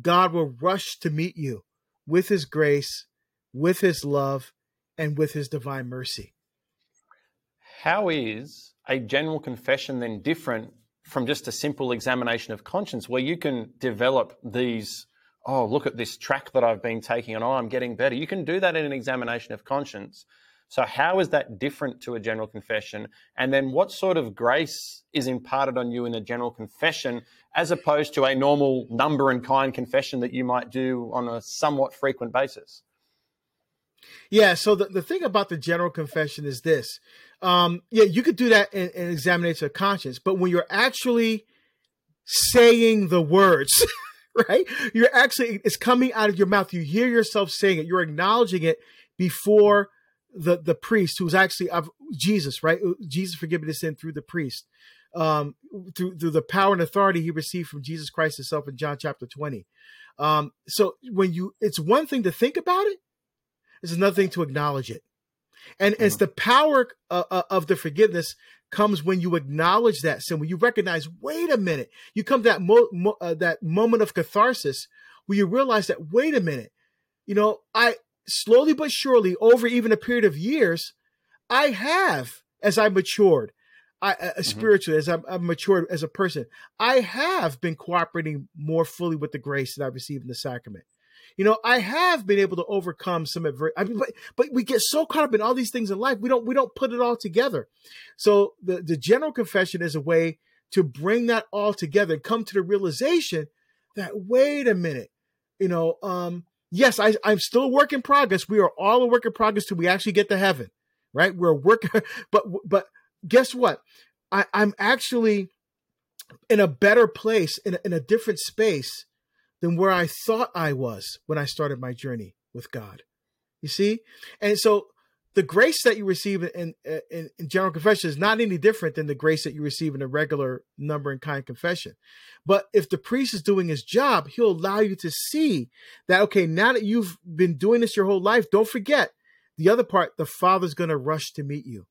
God will rush to meet you with his grace, with his love, and with his divine mercy. How is a general confession then different from just a simple examination of conscience where you can develop these? Oh, look at this track that I've been taking, and oh, I'm getting better. You can do that in an examination of conscience So, how is that different to a general confession? And then, what sort of grace is imparted on you in a general confession as opposed to a normal number and kind confession that you might do on a somewhat frequent basis? Yeah. So, the, the thing about the general confession is this um, yeah, you could do that and, in examination of conscience, but when you're actually saying the words, right? You're actually, it's coming out of your mouth. You hear yourself saying it. You're acknowledging it before the, the priest who's actually of Jesus, right? Jesus forgiving his sin through the priest, um, through, through the power and authority he received from Jesus Christ himself in John chapter 20. Um, so when you, it's one thing to think about it. It's another thing to acknowledge it. And mm-hmm. it's the power uh, uh, of the forgiveness comes when you acknowledge that sin, when you recognize, wait a minute, you come to that mo- mo- uh, that moment of catharsis where you realize that, wait a minute, you know, I slowly but surely over even a period of years, I have, as I matured, I uh, mm-hmm. spiritually, as I'm, I'm matured as a person, I have been cooperating more fully with the grace that I received in the sacrament you know, I have been able to overcome some adversity. I mean, but, but we get so caught up in all these things in life, we don't we don't put it all together. So the the general confession is a way to bring that all together and come to the realization that wait a minute, you know, um, yes, I, I'm still a work in progress. We are all a work in progress till we actually get to heaven, right? We're a work, but but guess what? I, I'm actually in a better place, in a, in a different space than where I thought I was when I started my journey with God. You see? And so the grace that you receive in, in, in, general confession is not any different than the grace that you receive in a regular number and kind confession. But if the priest is doing his job, he'll allow you to see that, okay, now that you've been doing this your whole life, don't forget the other part, the Father's going to rush to meet you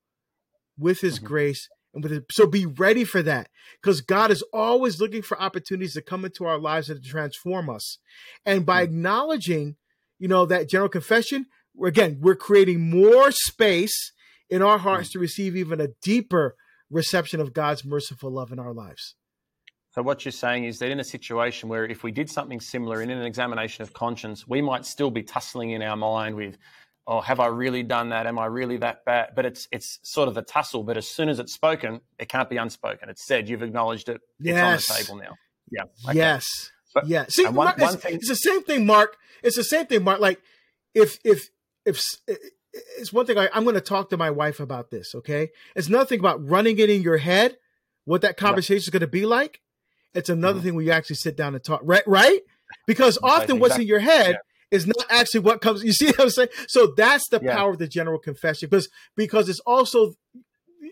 with his mm-hmm. grace and with it. So be ready for that because God is always looking for opportunities to come into our lives and to transform us. And by mm-hmm. acknowledging, you know, that general confession, again, we're creating more space in our hearts mm-hmm. to receive even a deeper reception of God's merciful love in our lives. So what you're saying is that in a situation where if we did something similar in an examination of conscience, we might still be tussling in our mind with oh, have I really done that? Am I really that bad? But it's it's sort of a tussle. But as soon as it's spoken, it can't be unspoken. It's said. You've acknowledged it. Yes. It's on the table now. Yeah. Okay. Yes. But, yeah. See, one, Mark, one it's, thing... it's the same thing, Mark. It's the same thing, Mark. Like if if if it's one thing I, am going to talk to my wife about this. Okay, it's nothing about running it in your head what that conversation is going to be like. It's another mm-hmm. thing when you actually sit down and talk. Right, right? Because often what's in your head yeah is not actually what comes. You see what I'm saying? So that's the yeah. power of the general confession because because it's also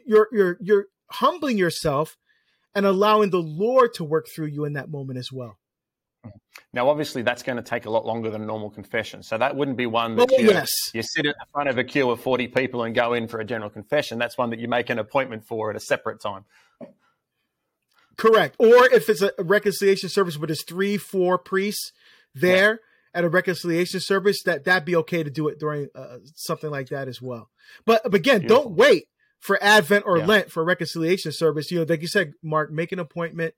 you're you're you're humbling yourself and allowing the Lord to work through you in that moment as well. Mm-hmm. Now, obviously, that's going to take a lot longer than normal confession. So that wouldn't be one that oh, you, yes. you sit in the front of a queue of 40 people and go in for a general confession. That's one that you make an appointment for at a separate time. Correct. Or if it's a reconciliation service where there's three, four priests there, at a reconciliation service, that that'd be okay to do it during uh, something like that as well. But, but again, Beautiful. don't wait for Advent or yeah. Lent for a reconciliation service. You know, like you said, Mark, make an appointment.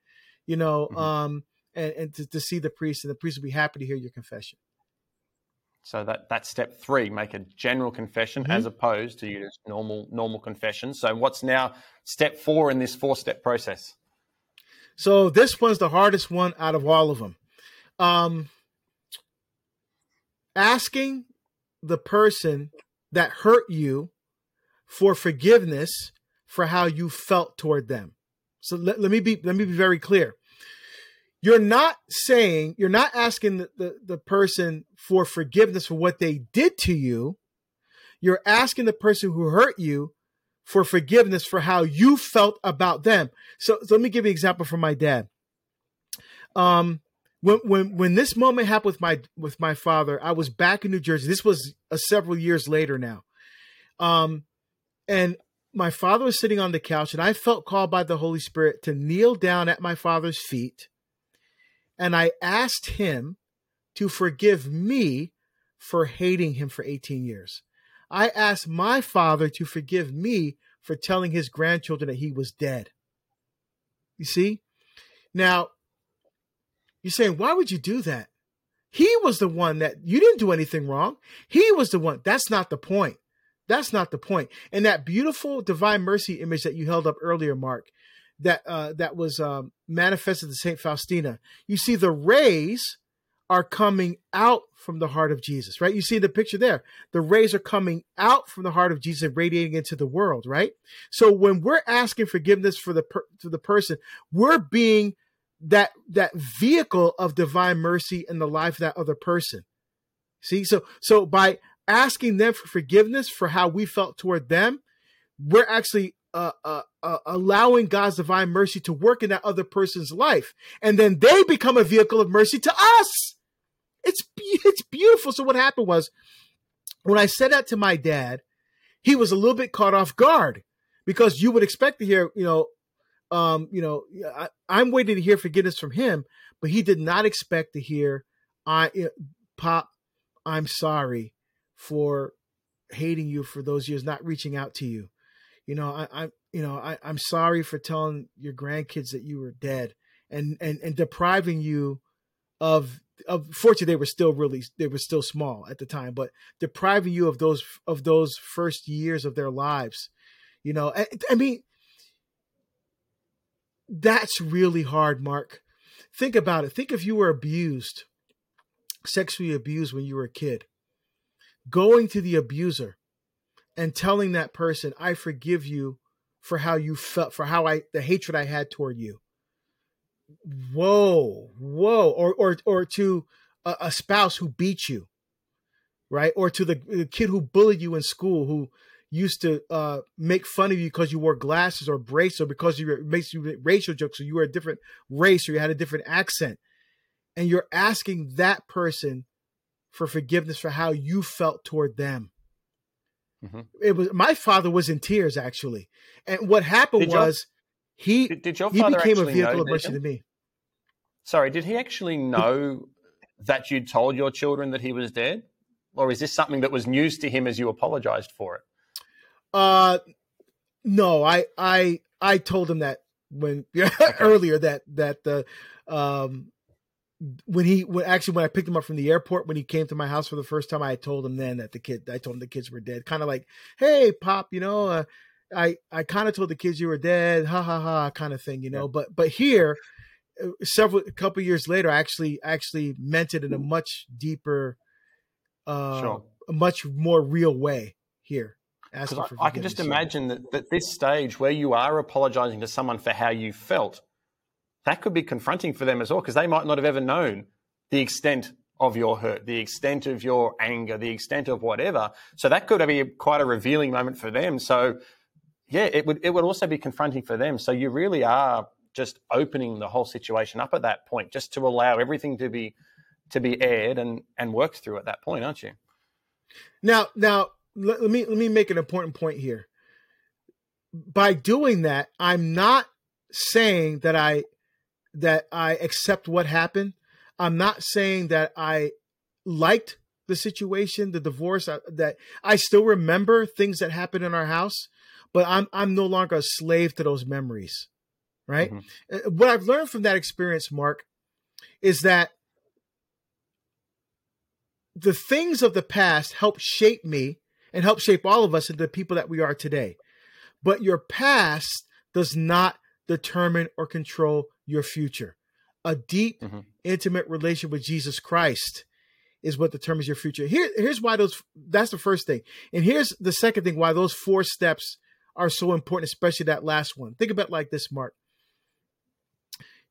You know, mm-hmm. um, and, and to, to see the priest, and the priest will be happy to hear your confession. So that that's step three: make a general confession mm-hmm. as opposed to your normal normal confession. So what's now step four in this four step process? So this one's the hardest one out of all of them. Um, asking the person that hurt you for forgiveness for how you felt toward them. So let, let me be let me be very clear. You're not saying you're not asking the, the, the person for forgiveness for what they did to you. You're asking the person who hurt you for forgiveness for how you felt about them. So, so let me give you an example from my dad. Um, when when when this moment happened with my with my father, I was back in New Jersey. This was uh, several years later now, um, and my father was sitting on the couch, and I felt called by the Holy Spirit to kneel down at my father's feet, and I asked him to forgive me for hating him for 18 years. I asked my father to forgive me for telling his grandchildren that he was dead. You see? Now, you're saying, why would you do that? He was the one that you didn't do anything wrong. He was the one. That's not the point. That's not the point. And that beautiful divine mercy image that you held up earlier, Mark, that uh, that was um, manifested to Saint Faustina. You see, the rays are coming out from the heart of Jesus, right? You see the picture there. The rays are coming out from the heart of Jesus and radiating into the world, right? So when we're asking forgiveness for the per- to the person, we're being that that vehicle of divine mercy in the life of that other person. See, so so by asking them for forgiveness for how we felt toward them, we're actually uh, uh, uh, allowing God's divine mercy to work in that other person's life, and then they become a vehicle of mercy to us. It's it's beautiful. So what happened was, when I said that to my dad, he was a little bit caught off guard because you would expect to hear, you know, um, you know, I, I'm waiting to hear forgiveness from him, but he did not expect to hear, I, Pop, I'm sorry for hating you for those years, not reaching out to you. You know, I, I you know, I, I'm sorry for telling your grandkids that you were dead and and and depriving you of of fortunately they were still really they were still small at the time, but depriving you of those of those first years of their lives. You know, I, I mean, that's really hard, Mark. Think about it. Think if you were abused, sexually abused when you were a kid going to the abuser and telling that person, I forgive you for how you felt, for how I, the hatred I had toward you. Whoa, whoa. Or, or, or to a, a spouse who beat you, right? Or to the, the, kid who bullied you in school, who used to uh, make fun of you because you wore glasses or braces or because you were, makes you racial jokes or you were a different race or you had a different accent. And you're asking that person for forgiveness for how you felt toward them. Mm-hmm. It was my father was in tears actually, and what happened did was your, he did, did your he became a vehicle of mercy to me. Sorry, did he actually know that you'd told your children that he was dead, or is this something that was news to him as you apologized for it? Uh, no, I I I told him that when earlier that that the um when he when actually when I picked him up from the airport when he came to my house for the first time, I told him then that the kid I told him the kids were dead. Kind of like, hey, pop, you know, uh, I I kind of told the kids you were dead, ha ha ha, kind of thing, you know. Yeah. But but here, uh, several a couple years later, I actually actually meant it in a much deeper, uh, sure. a much more real way here. I, I can just imagine that, that this stage where you are apologizing to someone for how you felt that could be confronting for them as well because they might not have ever known the extent of your hurt, the extent of your anger, the extent of whatever. So that could be quite a revealing moment for them. So yeah, it would it would also be confronting for them. So you really are just opening the whole situation up at that point, just to allow everything to be to be aired and and worked through at that point, aren't you? Now, now let, let me let me make an important point here. By doing that, I'm not saying that I that I accept what happened. I'm not saying that I liked the situation, the divorce, uh, that I still remember things that happened in our house, but I'm I'm no longer a slave to those memories. Right? Mm-hmm. Uh, what I've learned from that experience, Mark, is that the things of the past help shape me and help shape all of us into the people that we are today. But your past does not determine or control your future. A deep, mm-hmm. intimate relationship with Jesus Christ is what determines your future. Here, here's why those that's the first thing. And here's the second thing why those four steps are so important, especially that last one. Think about like this, Mark.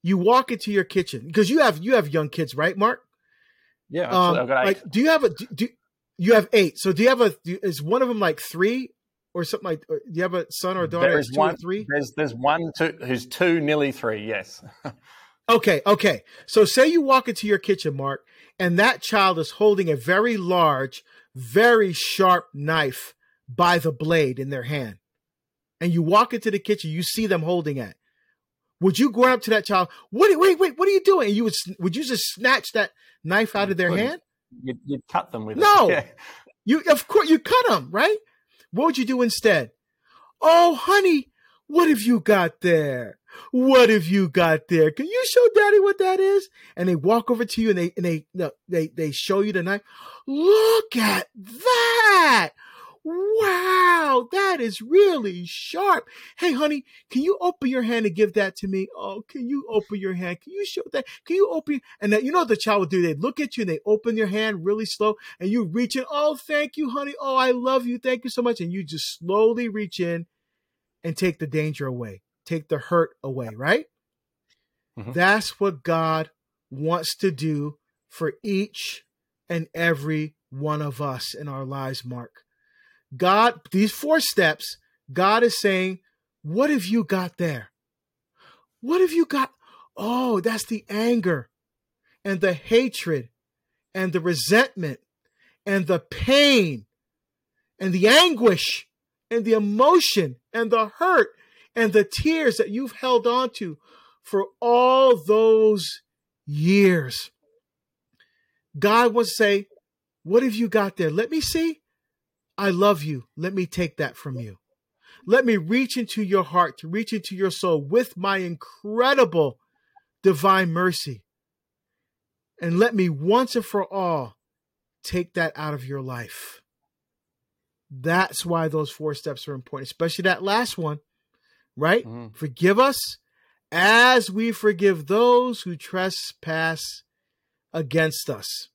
You walk into your kitchen because you have you have young kids, right, Mark? Yeah, um, like do you have a do, do, you have eight? So do you have a is one of them like three or something like. Do you have a son or a daughter? There's one. three. There's there's one two who's two, nearly three. Yes. okay. Okay. So say you walk into your kitchen, Mark, and that child is holding a very large, very sharp knife by the blade in their hand, and you walk into the kitchen, you see them holding it. Would you go up to that child? What? Wait, wait. What are you doing? And you would would you just snatch that knife out of their hand? You'd, you'd cut them with no. it. No. You of course you cut them, right? What would you do instead? Oh, honey, what have you got there? What have you got there? Can you show daddy what that is? And they walk over to you and they, and they, no, they, they show you the knife. Look at that. Wow, that is really sharp. Hey, honey, can you open your hand and give that to me? Oh, can you open your hand? Can you show that? Can you open? And that, you know what the child will do? They look at you and they open your hand really slow and you reach in. Oh, thank you, honey. Oh, I love you. Thank you so much. And you just slowly reach in and take the danger away, take the hurt away, right? Mm-hmm. That's what God wants to do for each and every one of us in our lives, Mark. God, these four steps, God is saying, What have you got there? What have you got? Oh, that's the anger and the hatred and the resentment and the pain and the anguish and the emotion and the hurt and the tears that you've held on to for all those years. God would say, What have you got there? Let me see. I love you. Let me take that from you. Let me reach into your heart, to reach into your soul with my incredible divine mercy. And let me once and for all take that out of your life. That's why those four steps are important, especially that last one, right? Mm-hmm. Forgive us as we forgive those who trespass against us.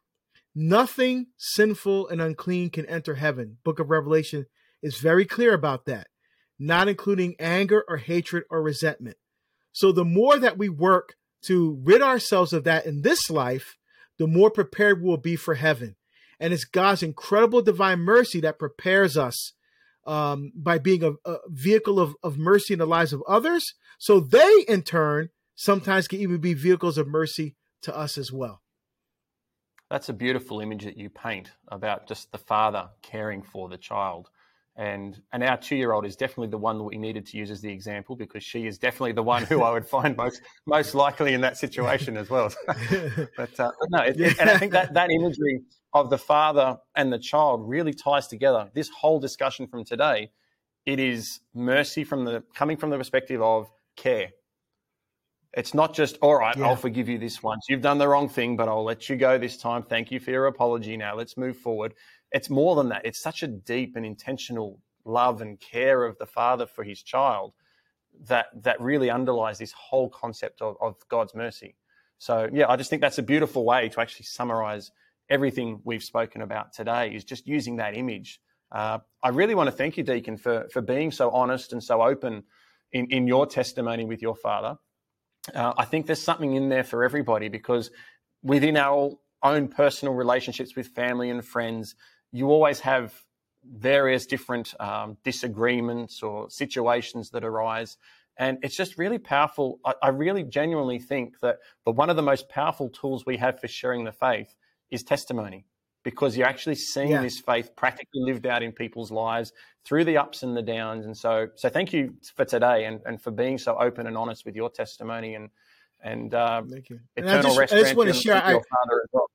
Nothing sinful and unclean can enter heaven. Book of Revelation is very clear about that, not including anger or hatred or resentment. So the more that we work to rid ourselves of that in this life, the more prepared we'll be for heaven. And it's God's incredible divine mercy that prepares us um, by being a, a vehicle of, of mercy in the lives of others. So they, in turn, sometimes can even be vehicles of mercy to us as well. That's a beautiful image that you paint about just the father caring for the child. And and our two year old is definitely the one that we needed to use as the example because she is definitely the one who I would find most most likely in that situation as well. but, uh, but, no, it, it, and I think that that imagery of the father and the child really ties together. This whole discussion from today, it is mercy from the coming from the perspective of care. It's not just, all right, yeah. I'll forgive you this once. You've done the wrong thing, but I'll let you go this time. Thank you for your apology. Now let's move forward. It's more than that. It's such a deep and intentional love and care of the father for his child that that really underlies this whole concept of, of God's mercy. So yeah, I just think that's a beautiful way to actually summarize everything we've spoken about today is just using that image. Uh, I really want to thank you, Deacon, for, for being so honest and so open in, in your testimony with your father. Uh, I think there's something in there for everybody because within our own personal relationships with family and friends, you always have various different um, disagreements or situations that arise. And it's just really powerful. I, I really genuinely think that the, one of the most powerful tools we have for sharing the faith is testimony because you're actually seeing yeah. this faith practically lived out in people's lives through the ups and the downs. And so, so thank you for today and, and for being so open and honest with your testimony and and uh, thank you. Eternal and I just, rest I just want to share. I, well.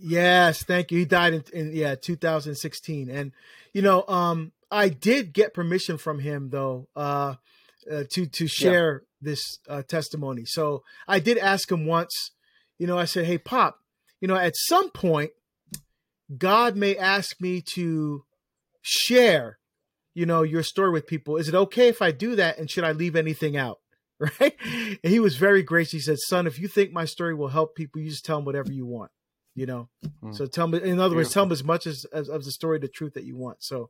Yes, thank you. He died in, in yeah 2016, and you know, um, I did get permission from him though uh, uh to to share yeah. this uh, testimony. So I did ask him once. You know, I said, "Hey, Pop, you know, at some point, God may ask me to share, you know, your story with people. Is it okay if I do that? And should I leave anything out? Right. And he was very gracious. He said, Son, if you think my story will help people, you just tell them whatever you want, you know? Mm. So tell me, in other words, tell them as much as, as of the story, the truth that you want. So,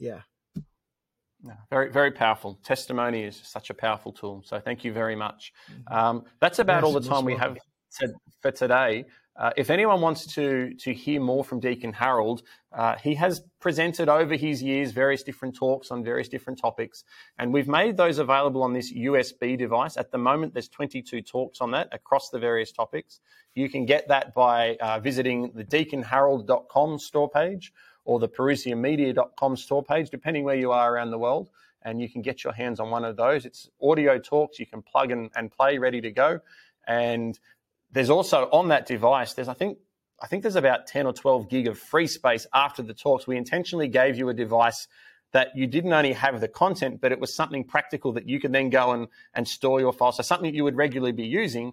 yeah. very, very powerful. Testimony is such a powerful tool. So thank you very much. Mm-hmm. Um, that's about yes, all the time we have for today. Uh, if anyone wants to to hear more from Deacon Harold, uh, he has presented over his years various different talks on various different topics, and we've made those available on this USB device. At the moment, there's 22 talks on that across the various topics. You can get that by uh, visiting the deaconharold.com store page or the parousiamedia.com store page, depending where you are around the world. And you can get your hands on one of those. It's audio talks you can plug and, and play ready to go. And there's also on that device, there's I think I think there's about 10 or 12 gig of free space after the talks. We intentionally gave you a device that you didn't only have the content, but it was something practical that you could then go and, and store your files. So something that you would regularly be using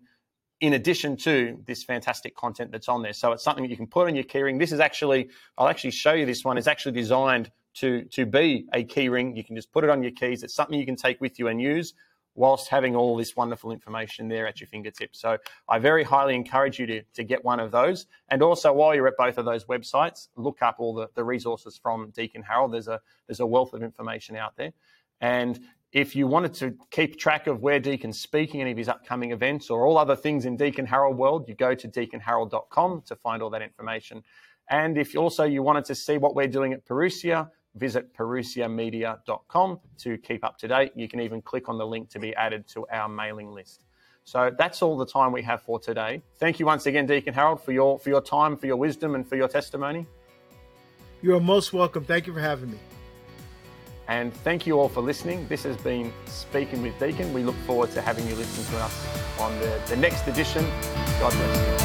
in addition to this fantastic content that's on there. So it's something that you can put on your keyring. This is actually, I'll actually show you this one. It's actually designed to, to be a keyring. You can just put it on your keys. It's something you can take with you and use whilst having all this wonderful information there at your fingertips. So I very highly encourage you to, to get one of those. And also while you're at both of those websites, look up all the, the resources from Deacon Harold. There's a there's a wealth of information out there. And if you wanted to keep track of where Deacon's speaking, any of his upcoming events, or all other things in Deacon Harold world, you go to deaconharold.com to find all that information. And if also you wanted to see what we're doing at Parousia, visit parousiamedia.com to keep up to date. You can even click on the link to be added to our mailing list. So that's all the time we have for today. Thank you once again, Deacon Harold, for your for your time, for your wisdom, and for your testimony. You are most welcome. Thank you for having me. And thank you all for listening. This has been Speaking with Deacon. We look forward to having you listen to us on the, the next edition. God bless you.